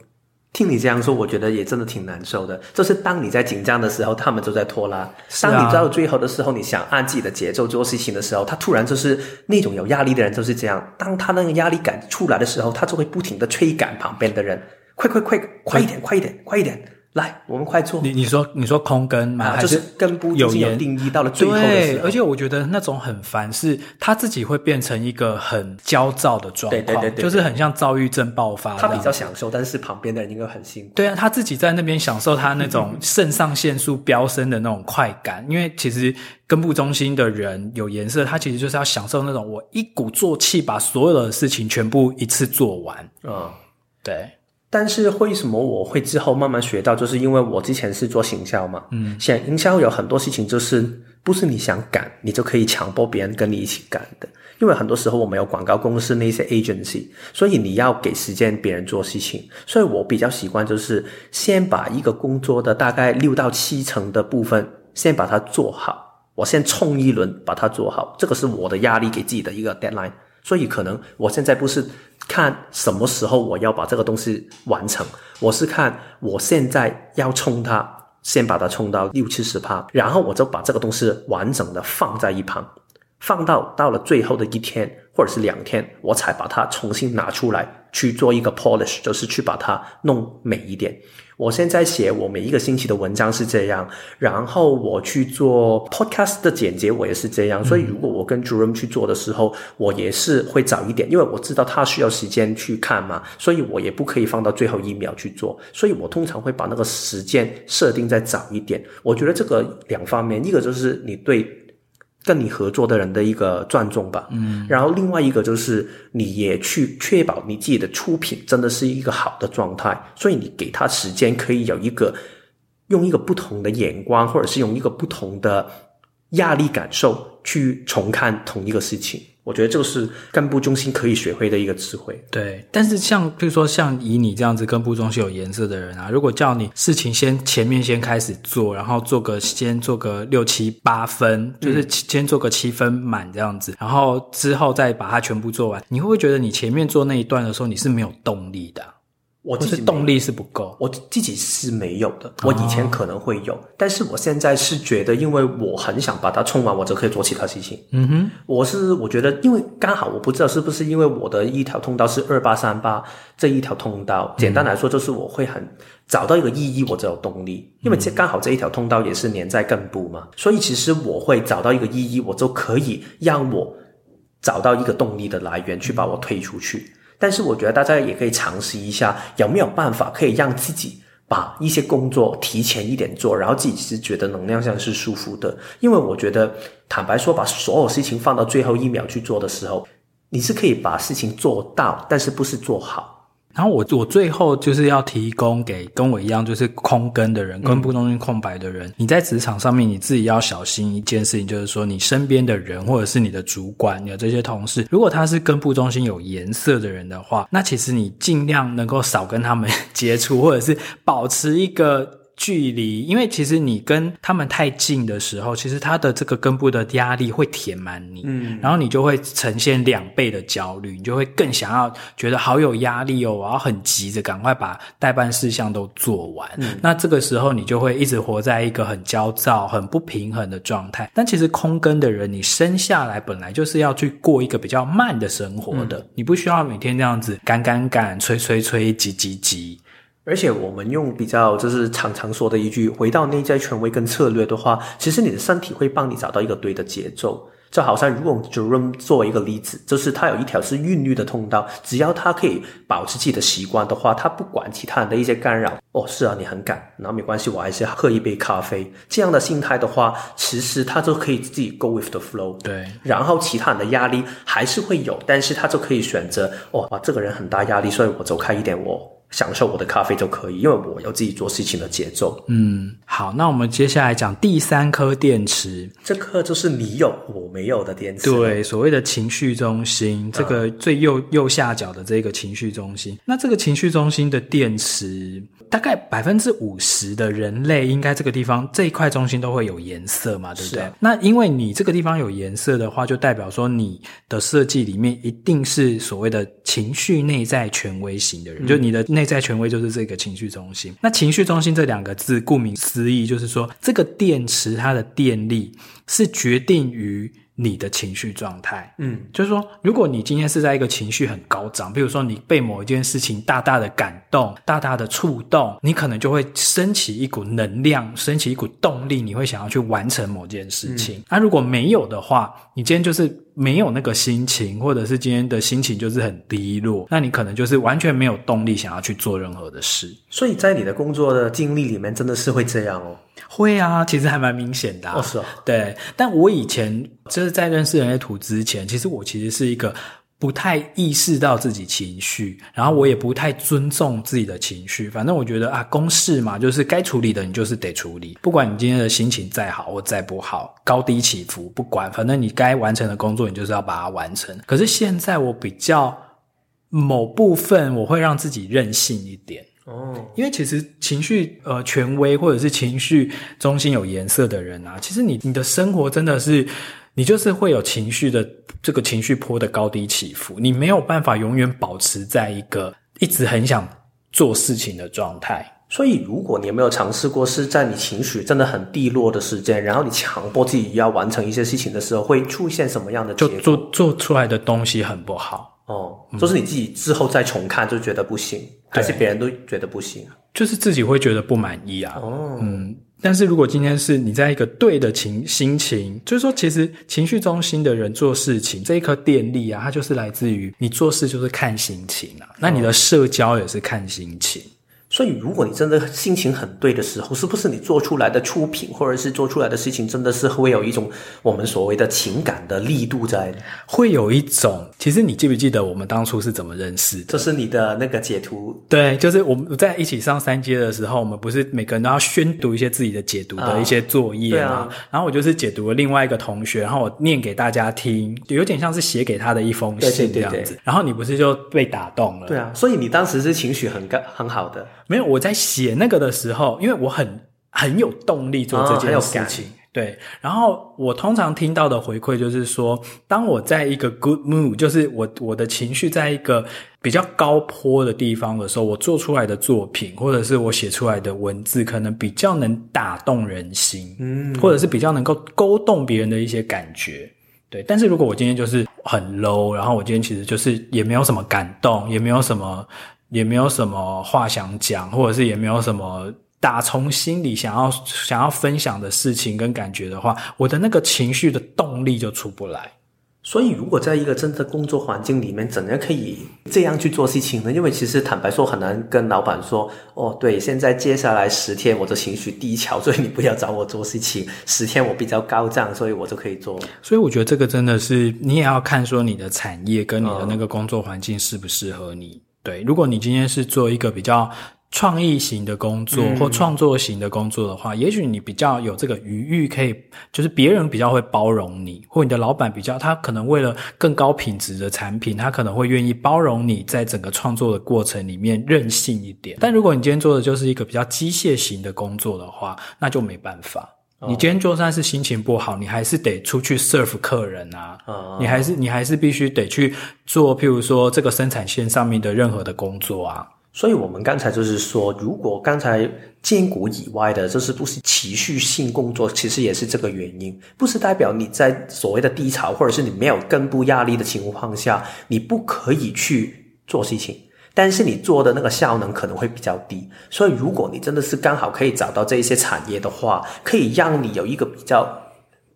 听你这样说，我觉得也真的挺难受的。就是当你在紧张的时候，他们就在拖拉；当你到最后的时候，你想按自己的节奏做事情的时候，他突然就是那种有压力的人就是这样。当他那个压力感出来的时候，他就会不停的催赶旁边的人：快快快，快一点，快一点，快一点。来，我们快做。你你说你说空根吗？啊、就是根部有有定义到了最后的。对，而且我觉得那种很烦，是他自己会变成一个很焦躁的状况，对对对，对，就是很像躁郁症爆发。他比较享受，但是旁边的人应该很辛苦。对啊，他自己在那边享受他那种肾上腺素飙升的那种快感，因为其实根部中心的人有颜色，他其实就是要享受那种我一鼓作气把所有的事情全部一次做完。嗯，对。但是为什么我会之后慢慢学到，就是因为我之前是做行销嘛，嗯，像营销有很多事情就是不是你想赶，你就可以强迫别人跟你一起赶的，因为很多时候我们有广告公司那些 agency，所以你要给时间别人做事情，所以我比较习惯就是先把一个工作的大概六到七成的部分先把它做好，我先冲一轮把它做好，这个是我的压力给自己的一个 deadline。所以可能我现在不是看什么时候我要把这个东西完成，我是看我现在要冲它，先把它冲到六七十趴，然后我就把这个东西完整的放在一旁，放到到了最后的一天或者是两天，我才把它重新拿出来去做一个 polish，就是去把它弄美一点。我现在写我每一个星期的文章是这样，然后我去做 podcast 的剪辑，我也是这样。所以如果我跟 Jerome 去做的时候，我也是会早一点，因为我知道他需要时间去看嘛，所以我也不可以放到最后一秒去做。所以我通常会把那个时间设定在早一点。我觉得这个两方面，一个就是你对跟你合作的人的一个尊重吧。嗯，然后另外一个就是你也去确保你自己的出品真的是一个好的状态，所以你给他时间，可以有一个用一个不同的眼光，或者是用一个不同的压力感受去重看同一个事情。我觉得这个是干部中心可以学会的一个智慧。对，但是像比如说像以你这样子干部中心有颜色的人啊，如果叫你事情先前面先开始做，然后做个先做个六七八分，就是先做个七分满这样子，然后之后再把它全部做完，你会不会觉得你前面做那一段的时候你是没有动力的？我自己动力是不够，我自己是没有的。我以前可能会有，哦、但是我现在是觉得，因为我很想把它冲完，我就可以做其他事情。嗯哼，我是我觉得，因为刚好我不知道是不是因为我的一条通道是二八三八这一条通道，简单来说就是我会很找到一个意义，我才有动力。因为这刚好这一条通道也是连在根部嘛，所以其实我会找到一个意义，我就可以让我找到一个动力的来源，去把我推出去。但是我觉得大家也可以尝试一下，有没有办法可以让自己把一些工作提前一点做，然后自己是觉得能量上是舒服的。因为我觉得，坦白说，把所有事情放到最后一秒去做的时候，你是可以把事情做到，但是不是做好。然后我我最后就是要提供给跟我一样就是空跟的人，跟部中心空白的人，你在职场上面你自己要小心一件事情，就是说你身边的人或者是你的主管，你的这些同事，如果他是跟部中心有颜色的人的话，那其实你尽量能够少跟他们 接触，或者是保持一个。距离，因为其实你跟他们太近的时候，其实他的这个根部的压力会填满你，嗯，然后你就会呈现两倍的焦虑，你就会更想要觉得好有压力哦，我要很急着赶快把待办事项都做完。嗯，那这个时候你就会一直活在一个很焦躁、很不平衡的状态。但其实空根的人，你生下来本来就是要去过一个比较慢的生活的，嗯，你不需要每天这样子赶赶赶、催催催、急急急。而且我们用比较就是常常说的一句，回到内在权威跟策略的话，其实你的身体会帮你找到一个对的节奏。就好像如果 Jerome 作为一个例子，就是他有一条是韵律的通道，只要他可以保持自己的习惯的话，他不管其他人的一些干扰。哦，是啊，你很赶，那没关系，我还是喝一杯咖啡。这样的心态的话，其实他就可以自己 go with the flow。对，然后其他人的压力还是会有，但是他就可以选择，哦，哇，这个人很大压力，所以我走开一点，我。享受我的咖啡就可以，因为我有自己做事情的节奏。嗯，好，那我们接下来讲第三颗电池，这颗就是你有我没有的电池。对，所谓的情绪中心，这个最右右下角的这个情绪中心。那这个情绪中心的电池，大概百分之五十的人类应该这个地方这一块中心都会有颜色嘛，对不对？啊、那因为你这个地方有颜色的话，就代表说你的设计里面一定是所谓的情绪内在权威型的人，嗯、就你的内。内在权威就是这个情绪中心。那情绪中心这两个字，顾名思义，就是说这个电池它的电力是决定于你的情绪状态。嗯，就是说，如果你今天是在一个情绪很高涨，比如说你被某一件事情大大的感动、大大的触动，你可能就会升起一股能量，升起一股动力，你会想要去完成某件事情。那、嗯啊、如果没有的话，你今天就是。没有那个心情，或者是今天的心情就是很低落，那你可能就是完全没有动力想要去做任何的事。所以在你的工作的经历里面，真的是会这样哦？会啊，其实还蛮明显的啊。哦，是哦。对，但我以前就是在认识人类图之前，其实我其实是一个。不太意识到自己情绪，然后我也不太尊重自己的情绪。反正我觉得啊，公事嘛，就是该处理的你就是得处理，不管你今天的心情再好或再不好，高低起伏不管，反正你该完成的工作你就是要把它完成。可是现在我比较某部分我会让自己任性一点哦，因为其实情绪呃权威或者是情绪中心有颜色的人啊，其实你你的生活真的是。你就是会有情绪的这个情绪波的高低起伏，你没有办法永远保持在一个一直很想做事情的状态。所以，如果你有没有尝试过，是在你情绪真的很低落的时间，然后你强迫自己要完成一些事情的时候，会出现什么样的结果？就做做出来的东西很不好哦，就是你自己之后再重看就觉得不行，嗯、还是别人都觉得不行？就是自己会觉得不满意啊。哦，嗯。但是如果今天是你在一个对的情心情，就是说，其实情绪中心的人做事情这一颗电力啊，它就是来自于你做事就是看心情啊。那你的社交也是看心情，所以，如果你真的心情很对的时候，是不是你做出来的出品，或者是做出来的事情，真的是会有一种我们所谓的情感的力度在？会有一种，其实你记不记得我们当初是怎么认识的？这是你的那个解读。对，就是我们在一起上三阶的时候，我们不是每个人都要宣读一些自己的解读的一些作业吗？啊啊、然后我就是解读了另外一个同学，然后我念给大家听，有点像是写给他的一封信这样子。对对对对，然后你不是就被打动了？对啊，所以你当时是情绪很高很好的。没有，我在写那个的时候，因为我很很有动力做这件事情。哦、对，然后我通常听到的回馈就是说，当我在一个 good mood，就是我我的情绪在一个比较高坡的地方的时候，我做出来的作品或者是我写出来的文字，可能比较能打动人心，嗯，或者是比较能够勾动别人的一些感觉。对，但是如果我今天就是很 low，然后我今天其实就是也没有什么感动，也没有什么。也没有什么话想讲，或者是也没有什么打从心里想要想要分享的事情跟感觉的话，我的那个情绪的动力就出不来。所以，如果在一个真的工作环境里面，怎样可以这样去做事情呢？因为其实坦白说，很难跟老板说：“哦，对，现在接下来十天我的情绪低潮，所以你不要找我做事情。十天我比较高涨，所以我就可以做。”所以，我觉得这个真的是你也要看说你的产业跟你的那个工作环境适不适合你。嗯对，如果你今天是做一个比较创意型的工作或创作型的工作的话，嗯、也许你比较有这个余裕，可以就是别人比较会包容你，或你的老板比较，他可能为了更高品质的产品，他可能会愿意包容你在整个创作的过程里面任性一点。但如果你今天做的就是一个比较机械型的工作的话，那就没办法。你今天就算是心情不好，你还是得出去 serve 客人啊！你还是你还是必须得去做，譬如说这个生产线上面的任何的工作啊。所以我们刚才就是说，如果刚才荐骨以外的，就是都是持续性工作，其实也是这个原因，不是代表你在所谓的低潮或者是你没有根部压力的情况下，你不可以去做事情。但是你做的那个效能可能会比较低，所以如果你真的是刚好可以找到这一些产业的话，可以让你有一个比较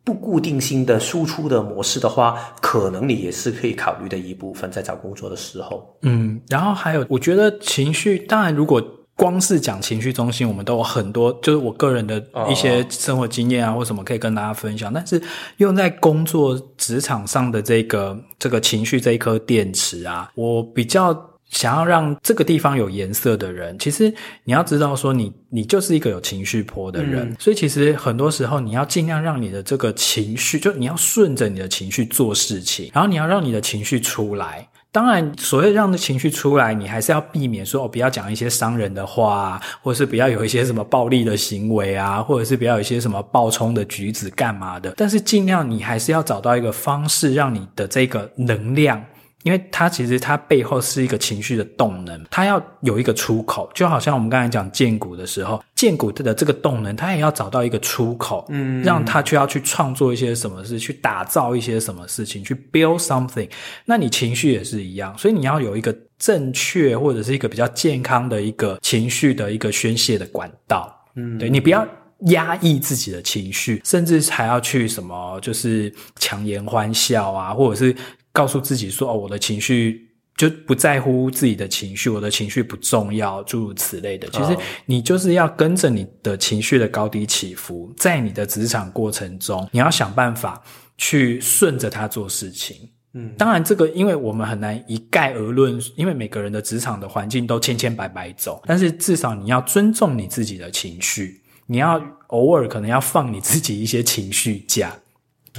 不固定性的输出的模式的话，可能你也是可以考虑的一部分，在找工作的时候。嗯，然后还有，我觉得情绪，当然如果光是讲情绪中心，我们都有很多，就是我个人的一些生活经验啊，或什么可以跟大家分享。但是用在工作职场上的这个这个情绪这一颗电池啊，我比较。想要让这个地方有颜色的人，其实你要知道说你，你你就是一个有情绪波的人，嗯、所以其实很多时候你要尽量让你的这个情绪，就你要顺着你的情绪做事情，然后你要让你的情绪出来。当然，所谓让的情绪出来，你还是要避免说，哦，不要讲一些伤人的话啊，或者是不要有一些什么暴力的行为啊，或者是不要有一些什么暴冲的举止干嘛的。但是尽量你还是要找到一个方式，让你的这个能量。因为它其实它背后是一个情绪的动能，它要有一个出口，就好像我们刚才讲建股的时候，建股的这个动能，它也要找到一个出口，嗯，让它去要去创作一些什么事，去打造一些什么事情，去 build something。那你情绪也是一样，所以你要有一个正确或者是一个比较健康的一个情绪的一个宣泄的管道，嗯，对，你不要压抑自己的情绪，甚至还要去什么就是强颜欢笑啊，或者是。告诉自己说：“哦，我的情绪就不在乎自己的情绪，我的情绪不重要，诸如此类的。其实你就是要跟着你的情绪的高低起伏，在你的职场过程中，你要想办法去顺着它做事情。嗯，当然，这个因为我们很难一概而论，因为每个人的职场的环境都千千百百种。但是至少你要尊重你自己的情绪，你要偶尔可能要放你自己一些情绪假。”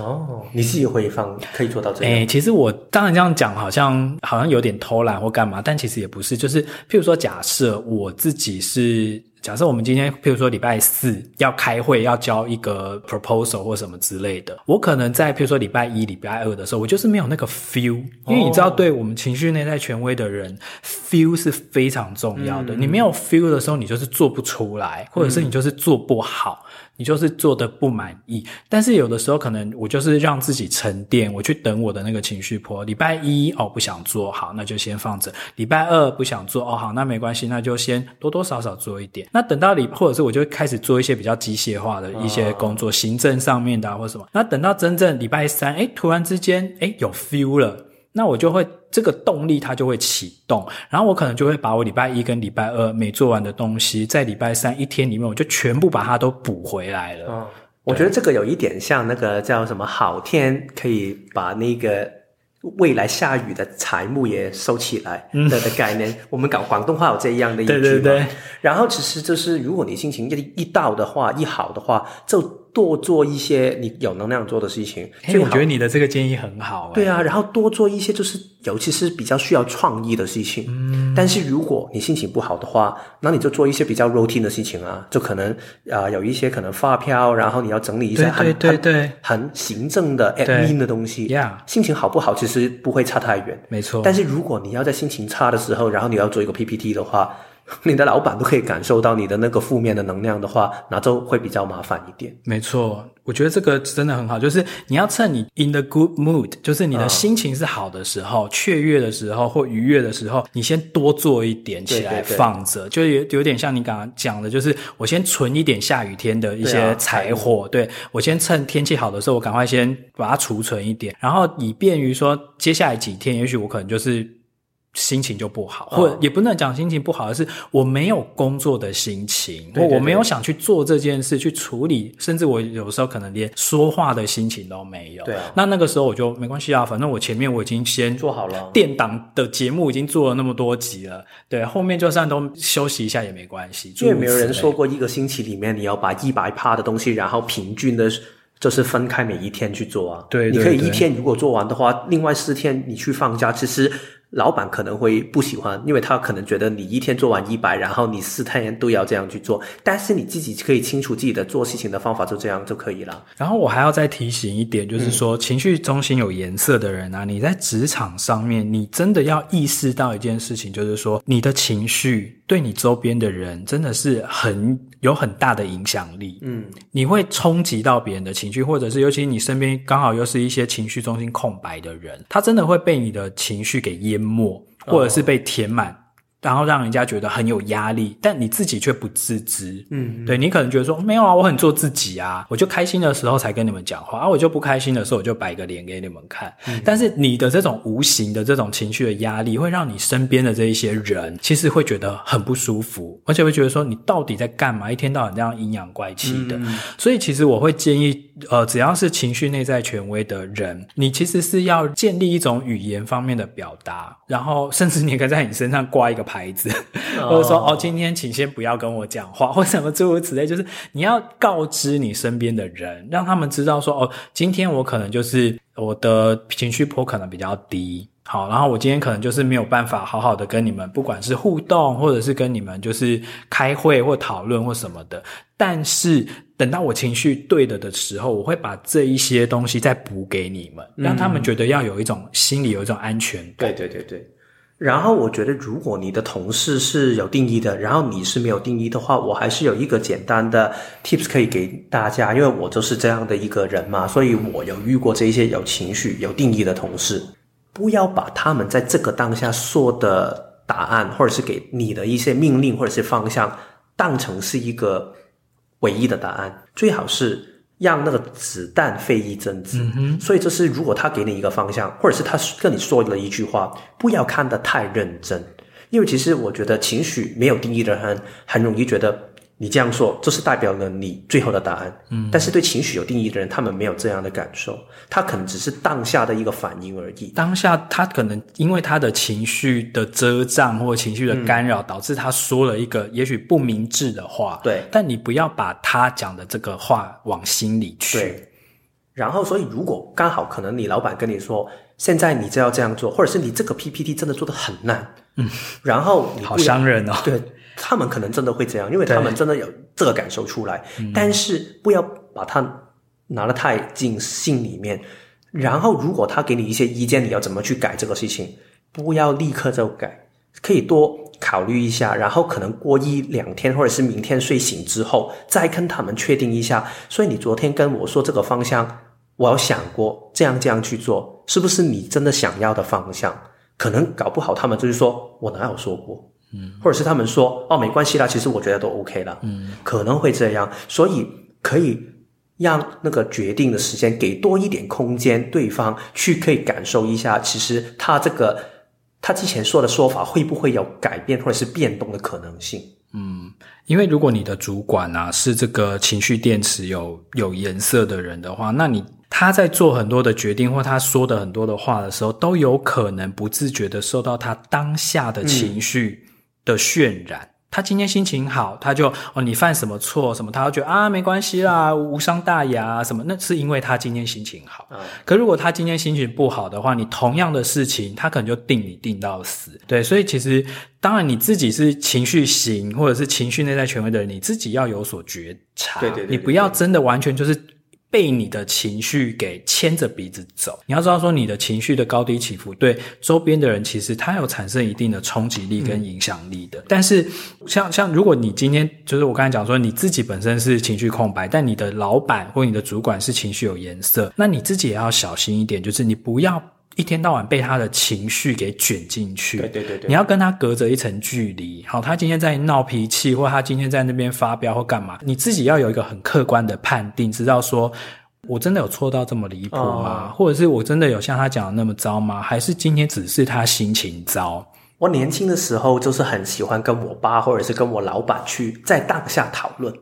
哦，你自己会放可以做到这样？诶、欸，其实我当然这样讲，好像好像有点偷懒或干嘛，但其实也不是。就是譬如说，假设我自己是。假设我们今天，譬如说礼拜四要开会，要交一个 proposal 或什么之类的，我可能在譬如说礼拜一、礼拜二的时候，我就是没有那个 feel，因为你知道，对我们情绪内在权威的人，哦，feel 是非常重要的。嗯，你没有 feel 的时候，你就是做不出来，或者是你就是做不好，嗯，你就是做的不满意。但是有的时候，可能我就是让自己沉淀，我去等我的那个情绪波。礼拜一哦，不想做好，那就先放着；礼拜二不想做哦，好，那没关系，那就先多多少少做一点。那等到礼，或者是我就开始做一些比较机械化的一些工作，行政上面的啊，或什么。那等到真正礼拜三，哎，突然之间，哎，有 feel 了。那我就会这个动力它就会启动，然后我可能就会把我礼拜一跟礼拜二没做完的东西，在礼拜三一天里面，我就全部把它都补回来了。哦，我觉得这个有一点像那个叫什么好天，可以把那个。未来下雨的财木也收起来的的概念，嗯、我们搞广东话有这样的一句嘛。对对对。然后其实就是，如果你心情一一到的话，一好的话，就多做一些你有能量做的事情。所以我觉得你的这个建议很好。对啊，然后多做一些就是，尤其是比较需要创意的事情。嗯。但是如果你心情不好的话，那你就做一些比较 routine 的事情啊，就可能啊、呃、有一些可能发票，然后你要整理一下很，对对对对，很很行政的 admin 的东西。Yeah。心情好不好，其实不会差太远。没错。但是如果你要在心情差的时候，然后你要做一个 PPT 的话，你的老板都可以感受到你的那个负面的能量的话，那就会比较麻烦一点。没错，我觉得这个真的很好，就是你要趁你 in the good mood，就是你的心情是好的时候、雀跃的时候或愉悦的时候，你先多做一点起来放着，就有有点像你刚刚讲的，就是我先存一点下雨天的一些柴火，对，啊、对，我先趁天气好的时候，我赶快先把它储存一点，然后以便于说接下来几天，也许我可能就是。心情就不好，或者也不能讲心情不好，而是我没有工作的心情，或我没有想去做这件事去处理，甚至我有时候可能连说话的心情都没有。对啊，那那个时候我就没关系啊，反正我前面我已经先做好了，电档的节目已经做了那么多集了，对，后面就算都休息一下也没关系。因为没有人说过一个星期里面你要把一百趴的东西，然后平均的，就是分开每一天去做啊。对，你可以一天如果做完的话，另外四天你去放假，其实。老板可能会不喜欢，因为他可能觉得你一天做完一百，然后你四天都要这样去做。但是你自己可以清楚自己的做事情的方法，就这样就可以了。然后我还要再提醒一点，就是说、情绪中心有颜色的人啊，你在职场上面，你真的要意识到一件事情，就是说你的情绪对你周边的人真的是很有很大的影响力。嗯，你会冲击到别人的情绪，或者是尤其你身边刚好又是一些情绪中心空白的人，他真的会被你的情绪给淹。没，或者是被填满。然后让人家觉得很有压力，但你自己却不自知。嗯，对，你可能觉得说没有啊，我很做自己啊，我就开心的时候才跟你们讲话，啊，我就不开心的时候我就摆个脸给你们看。嗯，但是你的这种无形的这种情绪的压力，会让你身边的这一些人其实会觉得很不舒服，而且会觉得说你到底在干嘛？一天到晚这样阴阳怪气的。嗯。所以其实我会建议，呃，只要是情绪内在权威的人，你其实是要建立一种语言方面的表达，然后甚至你可以在你身上挂一个牌子，或者说哦，今天请先不要跟我讲话，或什么诸如此类，就是你要告知你身边的人，让他们知道说哦，今天我可能就是我的情绪波可能比较低，好，然后我今天可能就是没有办法好好的跟你们，不管是互动，或者是跟你们就是开会或讨论或什么的，但是等到我情绪对的的时候，我会把这一些东西再补给你们，让他们觉得要有一种心里有一种安全感。对对对对。然后我觉得，如果你的同事是有定义的，然后你是没有定义的话，我还是有一个简单的 tips 可以给大家，因为我就是这样的一个人嘛，所以我有遇过这些有情绪、有定义的同事，不要把他们在这个当下说的答案，或者是给你的一些命令或者是方向，当成是一个唯一的答案，最好是。让那个子弹飞一阵子，嗯，所以这是如果他给你一个方向，或者是他跟你说了一句话，不要看得太认真，因为其实我觉得情绪没有定义的人很容易觉得。你这样说，这是代表了你最后的答案。嗯，但是对情绪有定义的人，他们没有这样的感受，他可能只是当下的一个反应而已。当下他可能因为他的情绪的遮障或情绪的干扰，导致他说了一个也许不明智的话。对，但你不要把他讲的这个话往心里去。对。然后，所以如果刚好可能你老板跟你说，现在你就要这样做，或者是你这个 PPT 真的做的很烂，嗯，然后你好伤人哦。对。他们可能真的会这样，因为他们真的有这个感受出来。但是不要把它拿得太进心里面。然后，如果他给你一些意见，你要怎么去改这个事情？不要立刻就改，可以多考虑一下。然后可能过一两天，或者是明天睡醒之后，再跟他们确定一下。所以你昨天跟我说这个方向，我有想过这样这样去做，是不是你真的想要的方向？可能搞不好他们就是说我哪有说过。嗯，或者是他们说哦，没关系啦，其实我觉得都 OK 了。嗯，可能会这样，所以可以让那个决定的时间给多一点空间，对方去可以感受一下，其实他这个他之前说的说法会不会有改变或者是变动的可能性？嗯，因为如果你的主管啊是这个情绪电池有有颜色的人的话，那你他在做很多的决定或他说的很多的话的时候，都有可能不自觉的受到他当下的情绪的渲染。嗯他今天心情好，他就哦，你犯什么错什么，他就觉得啊，没关系啦，无伤大雅什么。那是因为他今天心情好。嗯。可如果他今天心情不好的话，你同样的事情，他可能就定你定到死。对，所以其实当然你自己是情绪型或者是情绪内在权威的人，你自己要有所觉察。对对对，对。你不要真的完全就是。被你的情绪给牵着鼻子走，你要知道说你的情绪的高低起伏，对周边的人其实它有产生一定的冲击力跟影响力的。嗯、但是像像如果你今天就是我刚才讲说你自己本身是情绪空白，但你的老板或你的主管是情绪有颜色，那你自己也要小心一点，就是你不要。一天到晚被他的情绪给卷进去，对对对对，你要跟他隔着一层距离。好，他今天在闹脾气，或他今天在那边发飙或干嘛，你自己要有一个很客观的判定，知道说我真的有错到这么离谱吗？哦、或者是我真的有像他讲的那么糟吗？还是今天只是他心情糟？我年轻的时候就是很喜欢跟我爸或者是跟我老板去在当下讨论。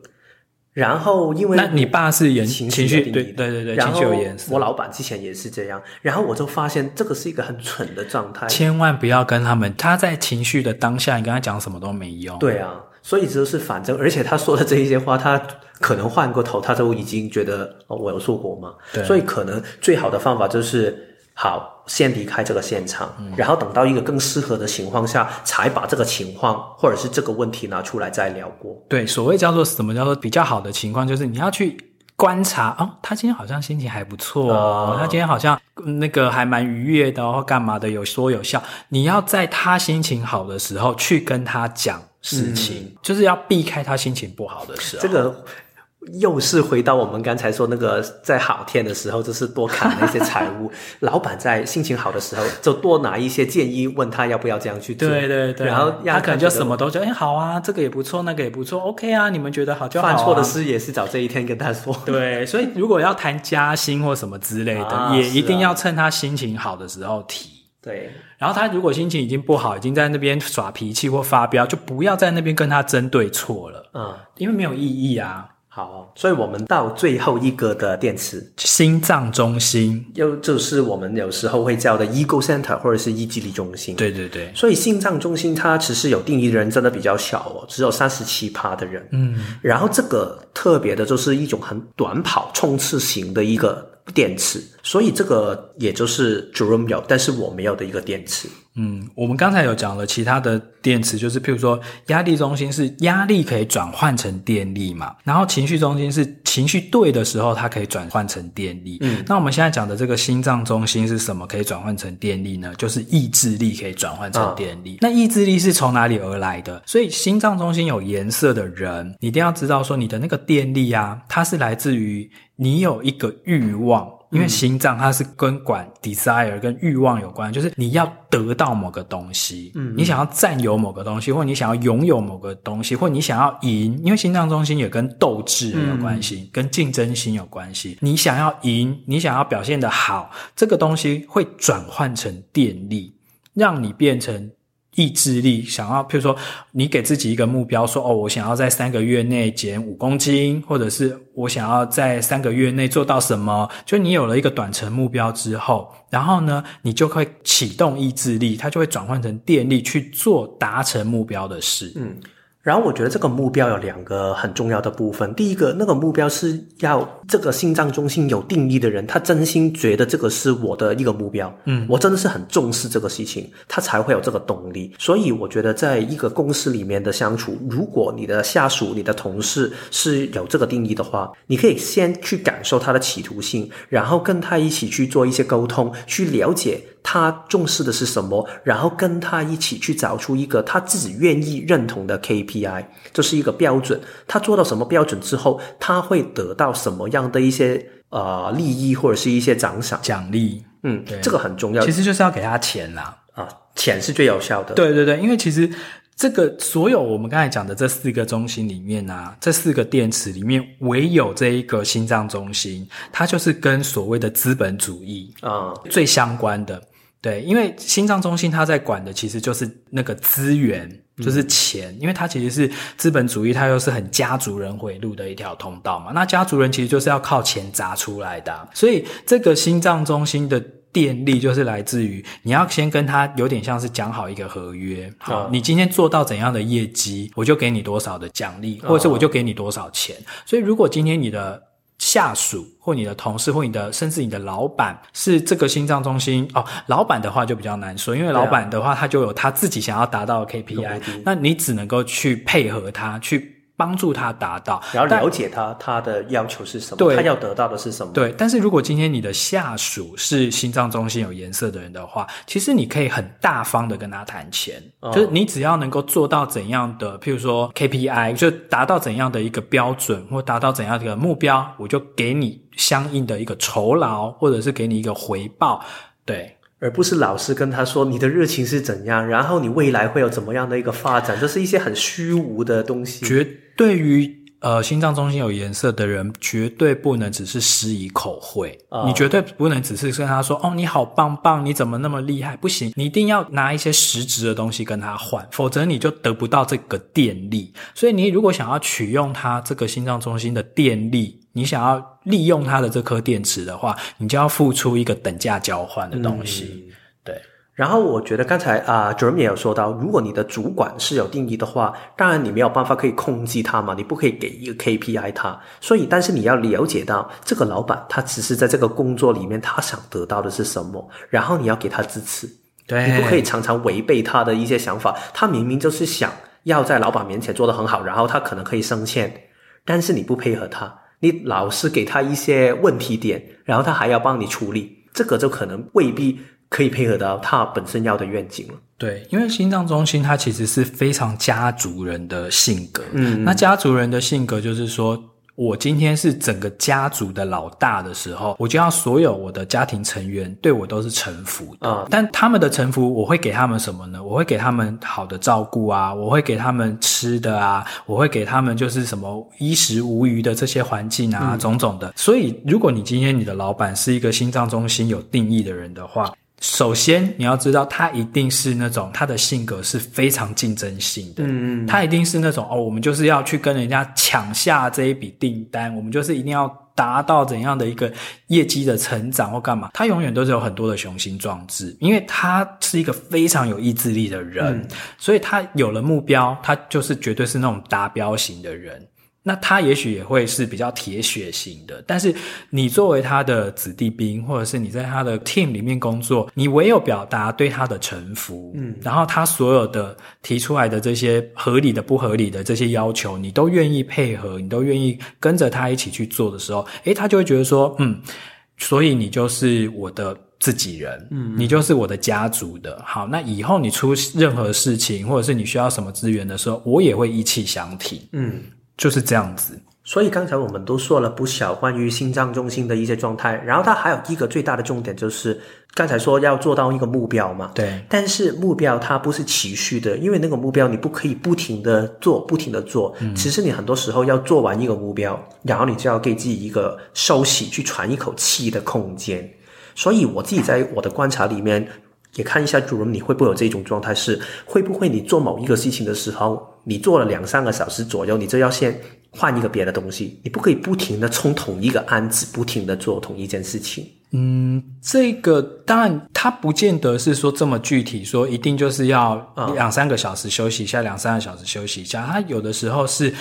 然后，因为那你爸是颜情绪对对对对，情绪有颜色。我老板之前也是这样，然后我就发现这个是一个很蠢的状态。千万不要跟他们，他在情绪的当下，你跟他讲什么都没用。对啊，所以就是反正，而且他说的这一些话，他可能换过头，他都已经觉得哦，我有说过吗？对，所以可能最好的方法就是。好，先离开这个现场，嗯，然后等到一个更适合的情况下，才把这个情况或者是这个问题拿出来再聊过。对，所谓叫做什么叫做比较好的情况，就是你要去观察哦，他今天好像心情还不错哦，哦他今天好像那个还蛮愉悦的或，干嘛的有说有笑。你要在他心情好的时候去跟他讲事情，嗯，就是要避开他心情不好的时候。这个。又是回到我们刚才说那个，在好天的时候，就是多砍那些财物；老板在心情好的时候，就多拿一些建议，问他要不要这样去做。对对对，然后他可能就什么都觉得，哎，好啊，这个也不错，那个也不错，OK 啊，你们觉得好就好啊。犯错的事也是找这一天跟他说。对，所以如果要谈加薪或什么之类的，啊，也一定要趁他心情好的时候提。对，然后他如果心情已经不好，已经在那边耍脾气或发飙，就不要在那边跟他争对错了。嗯，因为没有意义啊。好，所以我们到最后一个的电池，心脏中心，又就是我们有时候会叫的 ego center 或者是意志力中心。对对对，所以心脏中心它其实有定义的人真的比较小哦，只有三十七趴的人。嗯，然后这个特别的就是一种很短跑冲刺型的一个电池，所以这个也就是 Jerome 有，但是我没有的一个电池。嗯，我们刚才有讲了其他的电池，就是譬如说压力中心是压力可以转换成电力嘛，然后情绪中心是情绪对的时候它可以转换成电力。嗯，那我们现在讲的这个心脏中心是什么可以转换成电力呢？就是意志力可以转换成电力。哦。那意志力是从哪里而来的？所以心脏中心有颜色的人，你一定要知道说你的那个电力啊，它是来自于你有一个欲望。因为心脏它是跟管 desire 跟欲望有关，就是你要得到某个东西，嗯，你想要占有某个东西，或你想要拥有某个东西，或你想要赢，因为心脏中心也跟斗志有关系，嗯，跟竞争心有关系。你想要赢，你想要表现的好，这个东西会转换成电力，让你变成。意志力想要，譬如说，你给自己一个目标，说哦，我想要在三个月内减五公斤，或者是我想要在三个月内做到什么？就你有了一个短程目标之后，然后呢，你就会启动意志力，它就会转换成电力去做达成目标的事。嗯。然后我觉得这个目标有两个很重要的部分。第一个，那个目标是要这个心脏中心有定义的人，他真心觉得这个是我的一个目标。嗯，我真的是很重视这个事情，他才会有这个动力。所以我觉得，在一个公司里面的相处，如果你的下属、你的同事是有这个定义的话，你可以先去感受他的企图性，然后跟他一起去做一些沟通，去了解。他重视的是什么？然后跟他一起去找出一个他自己愿意认同的 KPI，这是一个标准。他做到什么标准之后，他会得到什么样的一些呃利益或者是一些奖赏奖励？嗯，这个很重要。其实就是要给他钱啦，啊，钱是最有效的。对对对，因为其实这个所有我们刚才讲的这四个中心里面啊，这四个电池里面，唯有这一个心脏中心，它就是跟所谓的资本主义啊最相关的。对，因为心脏中心它在管的其实就是那个资源，就是钱，嗯、因为它其实是资本主义，它又是很家族人回路的一条通道嘛。那家族人其实就是要靠钱砸出来的，啊，所以这个心脏中心的。电力就是来自于你要先跟他有点像是讲好一个合约，好，哦、你今天做到怎样的业绩，我就给你多少的奖励，或者是我就给你多少钱。哦、所以如果今天你的下属或你的同事或你的甚至你的老板是这个心脏中心。哦，老板的话就比较难说，因为老板的话他就有他自己想要达到的 KPI，那你只能够去配合他去。帮助他达到，然后了解他他的要求是什么，对他要得到的是什么。对，但是如果今天你的下属是心脏中心有颜色的人的话，其实你可以很大方的跟他谈钱，哦、就是你只要能够做到怎样的，譬如说 KPI，就达到怎样的一个标准，或达到怎样的一个目标，我就给你相应的一个酬劳，或者是给你一个回报，对。而不是老是跟他说你的热情是怎样，然后你未来会有怎么样的一个发展，这是一些很虚无的东西。绝对于呃心脏中心有颜色的人，绝对不能只是施以口惠，哦、你绝对不能只是跟他说哦你好棒棒，你怎么那么厉害？不行，你一定要拿一些实质的东西跟他换，否则你就得不到这个电力。所以你如果想要取用他这个心脏中心的电力。你想要利用它的这颗电池的话，你就要付出一个等价交换的东西。嗯、对。然后我觉得刚才啊 Jerome 也有说到，如果你的主管是有定义的话，当然你没有办法可以控制他嘛，你不可以给一个 KPI 他。所以，但是你要了解到这个老板他只是在这个工作里面他想得到的是什么，然后你要给他支持。对。你不可以常常违背他的一些想法。他明明就是想要在老板面前做得很好，然后他可能可以升迁，但是你不配合他。你老是给他一些问题点，然后他还要帮你处理，这个就可能未必可以配合到他本身要的愿景了。对，因为心脏中心它其实是非常家族人的性格，嗯，那家族人的性格就是说。我今天是整个家族的老大的时候，我就要所有我的家庭成员对我都是臣服的。嗯，但他们的臣服，我会给他们什么呢？我会给他们好的照顾啊，我会给他们吃的啊，我会给他们就是什么衣食无余的这些环境啊，嗯，种种的。所以，如果你今天你的老板是一个心脏中心有定义的人的话，首先，你要知道，他一定是那种他的性格是非常竞争性的。嗯嗯，他一定是那种哦，我们就是要去跟人家抢下这一笔订单，我们就是一定要达到怎样的一个业绩的成长或干嘛。他永远都是有很多的雄心壮志，因为他是一个非常有意志力的人，嗯，所以他有了目标，他就是绝对是那种达标型的人。那他也许也会是比较铁血型的，但是你作为他的子弟兵，或者是你在他的 team 里面工作，你唯有表达对他的臣服，嗯，然后他所有的提出来的这些合理的、不合理的这些要求，你都愿意配合，你都愿意跟着他一起去做的时候，诶，他就会觉得说，嗯，所以你就是我的自己人，嗯，你就是我的家族的。好，那以后你出任何事情，或者是你需要什么资源的时候，我也会一起相挺，嗯。就是这样子，所以刚才我们都说了不少关于心脏中心的一些状态，然后它还有一个最大的重点就是刚才说要做到一个目标嘛，对。但是目标它不是持续的，因为那个目标你不可以不停的做，不停的做。嗯。其实你很多时候要做完一个目标，然后你就要给自己一个休息、去喘一口气的空间。所以我自己在我的观察里面。也看一下主人，你会不会有这种状态？是会不会你做某一个事情的时候，你做了两三个小时左右，你就要先换一个别的东西？你不可以不停的冲同一个案子，不停的做同一件事情。嗯，这个当然它不见得是说这么具体，说一定就是要两三个小时休息一下，两三个小时休息一下。它有的时候是，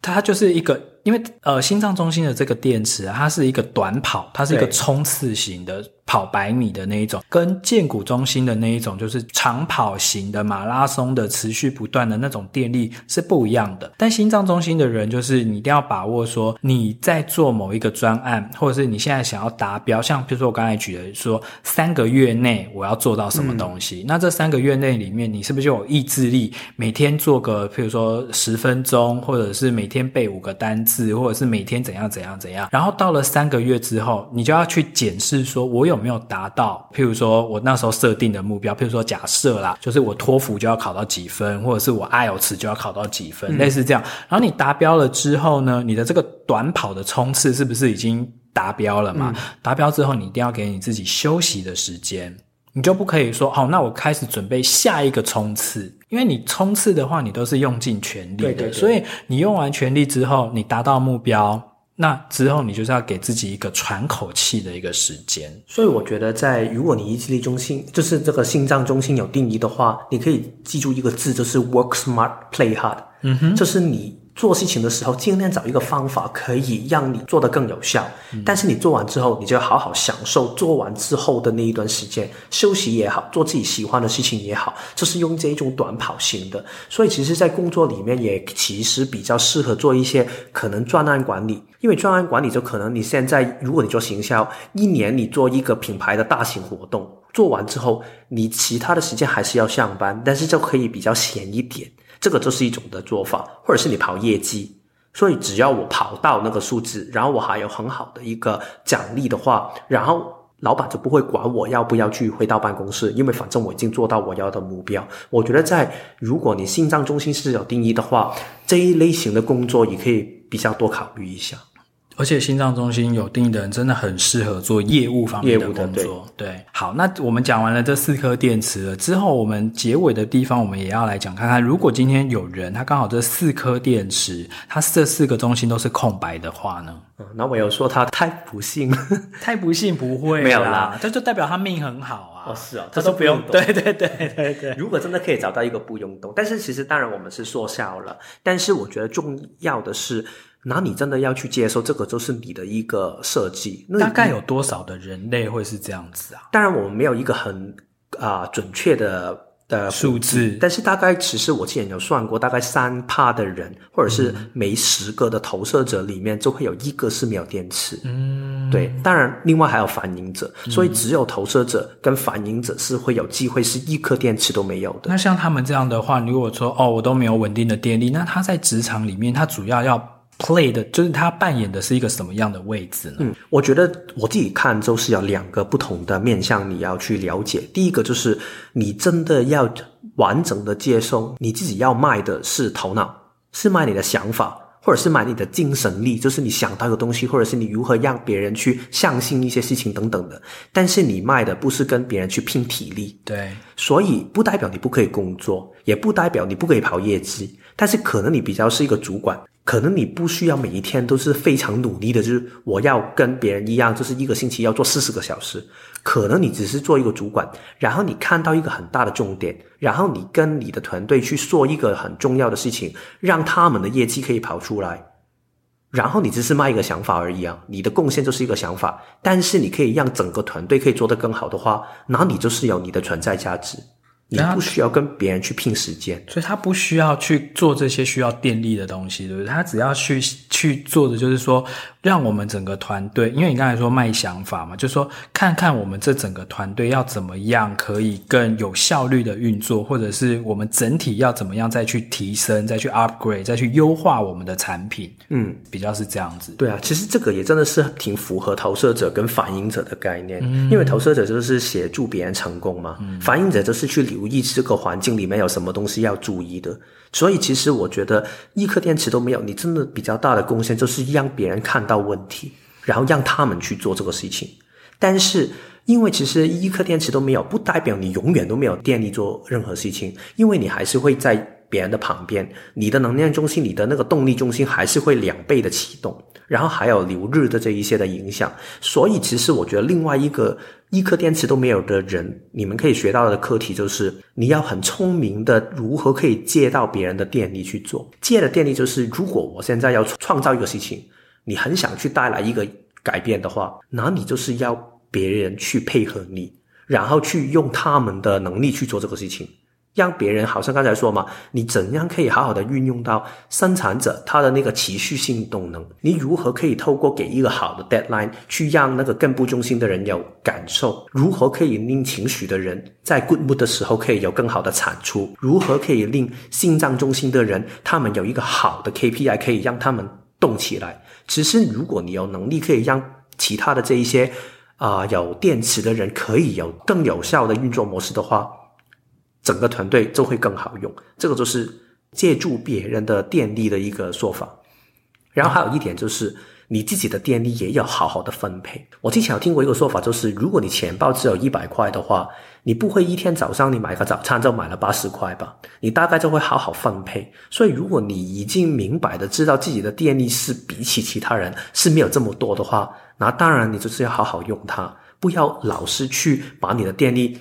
它就是一个。因为呃，心脏中心的这个电池啊，它是一个短跑，它是一个冲刺型的跑百米的那一种，跟荐骨中心的那一种就是长跑型的马拉松的持续不断的那种电力是不一样的。但心脏中心的人，就是你一定要把握说你在做某一个专案，或者是你现在想要达标，像比如说我刚才举的说三个月内我要做到什么东西，嗯、那这三个月内里面，你是不是就有意志力每天做个譬如说十分钟，或者是每天背五个单字。或者是每天怎样怎样怎样，然后到了三个月之后，你就要去检视说，我有没有达到，譬如说我那时候设定的目标，譬如说假设啦，就是我托福就要考到几分，或者是我 IELTS 就要考到几分，嗯、类似这样。然后你达标了之后呢，你的这个短跑的冲刺是不是已经达标了嘛？嗯、达标之后，你一定要给你自己休息的时间，你就不可以说，好，那我开始准备下一个冲刺，因为你冲刺的话，你都是用尽全力的，对对对，所以你用完全力之后，你达到目标。那之后，你就是要给自己一个喘口气的一个时间。所以，我觉得在如果你意志力中心就是这个心脏中心有定义的话，你可以记住一个字，就是 work smart, play hard。嗯哼，就是你。做事情的时候，尽量找一个方法可以让你做得更有效。嗯、但是你做完之后，你就要好好享受做完之后的那一段时间，休息也好，做自己喜欢的事情也好，就是用这一种短跑型的。所以，其实，在工作里面也其实比较适合做一些可能专案管理，因为专案管理就可能你现在如果你做行销，一年你做一个品牌的大型活动，做完之后，你其他的时间还是要上班，但是就可以比较闲一点。这个就是一种的做法，或者是你跑业绩，所以只要我跑到那个数字，然后我还有很好的一个奖励的话，然后老板就不会管我要不要去回到办公室，因为反正我已经做到我要的目标。我觉得在如果你心脏中心是有定义的话，这一类型的工作也可以比较多考虑一下。而且心脏中心有定义的人真的很适合做业务方面的工作。对，对，好，那我们讲完了这四颗电池了之后，我们结尾的地方我们也要来讲看看，如果今天有人他刚好这四颗电池，他这四个中心都是空白的话呢？嗯，那我有说他太不幸，太不幸不会，没有啦，这就代表他命很好啊。哦，是哦，他都不用动。对对对对对。如果真的可以找到一个不用动，但是其实当然我们是说笑了，但是我觉得重要的是。那你真的要去接受这个，就是你的一个设计。那大概有多少的人类会是这样子啊？当然，我们没有一个很啊、呃、准确的的数字，但是大概其实我之前有算过，大概三趴的人，或者是每十个的投射者里面，就会有一个是没有电池。嗯，对。当然，另外还有反应者，所以只有投射者跟反应者是会有机会是一颗电池都没有的。那像他们这样的话，如果说哦，我都没有稳定的电力，那他在职场里面，他主要要。Play 的就是他扮演的是一个什么样的位置呢？嗯，我觉得我自己看就是有两个不同的面向你要去了解。第一个就是你真的要完整的接受你自己要卖的是头脑，是卖你的想法，或者是卖你的精神力，就是你想到一个东西，或者是你如何让别人去相信一些事情等等的。但是你卖的不是跟别人去拼体力，对，所以不代表你不可以工作，也不代表你不可以跑业绩，但是可能你比较是一个主管。可能你不需要每一天都是非常努力的，就是我要跟别人一样，就是一个星期要做四十个小时。可能你只是做一个主管，然后你看到一个很大的重点，然后你跟你的团队去做一个很重要的事情，让他们的业绩可以跑出来。然后你只是卖一个想法而已啊，你的贡献就是一个想法，但是你可以让整个团队可以做得更好的话，那你就是有你的存在价值。你不需要跟别人去拼时间，所以他不需要去做这些需要电力的东西，对不对？他只要去去做的就是说，让我们整个团队，因为你刚才说卖想法嘛，就是说看看我们这整个团队要怎么样可以更有效率的运作，或者是我们整体要怎么样再去提升、再去 upgrade、再去优化我们的产品。嗯，比较是这样子。对啊，其实这个也真的是挺符合投射者跟反应者的概念，嗯，因为投射者就是协助别人成功嘛，嗯，反应者就是去留意这个环境里面有什么东西要注意的，所以其实我觉得一颗电池都没有，你真的比较大的贡献就是让别人看到到问题，然后让他们去做这个事情。但是因为其实一颗电池都没有，不代表你永远都没有电力做任何事情，因为你还是会在别人的旁边，你的能量中心、你的那个动力中心还是会两倍的启动，然后还有流日的这一些的影响。所以其实我觉得另外一个。一颗电池都没有的人，你们可以学到的课题就是，你要很聪明的如何可以借到别人的电力去做。借的电力就是，如果我现在要创造一个事情，你很想去带来一个改变的话，那你就是要别人去配合你，然后去用他们的能力去做这个事情。让别人好像刚才说嘛，你怎样可以好好的运用到生产者他的那个持续性动能？你如何可以透过给一个好的 deadline 去让那个更不中心的人有感受？如何可以令情绪的人在 good mood 的时候可以有更好的产出？如何可以令心脏中心的人他们有一个好的 KPI 可以让他们动起来？其实如果你有能力可以让其他的这一些。啊、有电池的人可以有更有效的运作模式的话，整个团队就会更好用。这个就是借助别人的电力的一个说法。然后还有一点就是。你自己的电力也要好好的分配。我之前有听过一个说法，就是如果你钱包只有一百块的话，你不会一天早上你买个早餐就买了八十块吧？你大概就会好好分配。所以如果你已经明白的知道自己的电力是比起其他人是没有这么多的话，那当然你就是要好好用它，不要老是去把你的电力，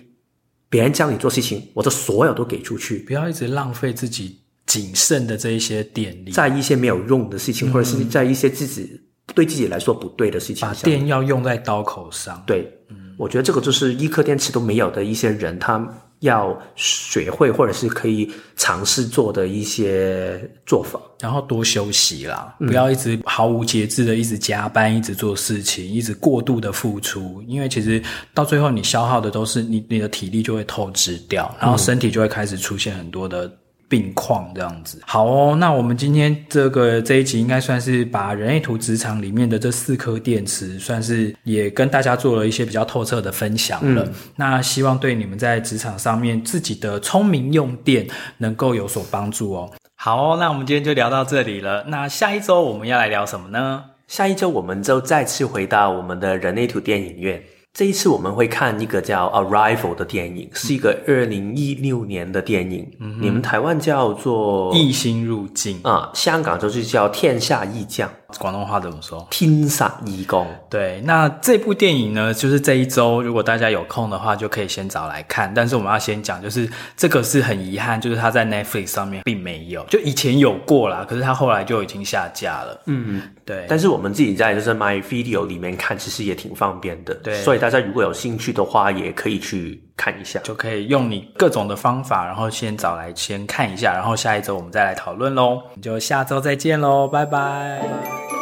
别人叫你做事情，我就所有都给出去，不要一直浪费自己仅剩的这一些电力，在一些没有用的事情，嗯、或者是在一些自己。对自己来说不对的事情，把电要用在刀口上。对，嗯，我觉得这个就是一颗电池都没有的一些人，他要学会或者是可以尝试做的一些做法。然后多休息啦，不要一直毫无节制的一直加班，一直做事情，一直过度的付出，因为其实到最后你消耗的都是你你的体力就会透支掉，然后身体就会开始出现很多的。病况这样子，好哦。那我们今天这个这一集应该算是把人类图职场里面的这四颗电池，算是也跟大家做了一些比较透彻的分享了。嗯、那希望对你们在职场上面自己的聪明用电能够有所帮助哦。好哦，那我们今天就聊到这里了。那下一周我们要来聊什么呢？下一周我们就再次回到我们的人类图电影院。这一次我们会看一个叫《Arrival》的电影，是一个二零一六年的电影。嗯、你们台湾叫做《异星入境》啊，香港就是叫《天下异将》。广东话怎么说？天煞义工。对，那这部电影呢，就是这一周，如果大家有空的话，就可以先找来看。但是我们要先讲，就是这个是很遗憾，就是它在 Netflix 上面并没有，就以前有过啦，可是它后来就已经下架了。嗯，对。但是我们自己在就是 My Video 里面看，其实也挺方便的。对，所以大家如果有兴趣的话，也可以去看一下，就可以用你各种的方法，然后先找来先看一下，然后下一周我们再来讨论喽。就下周再见喽，拜拜。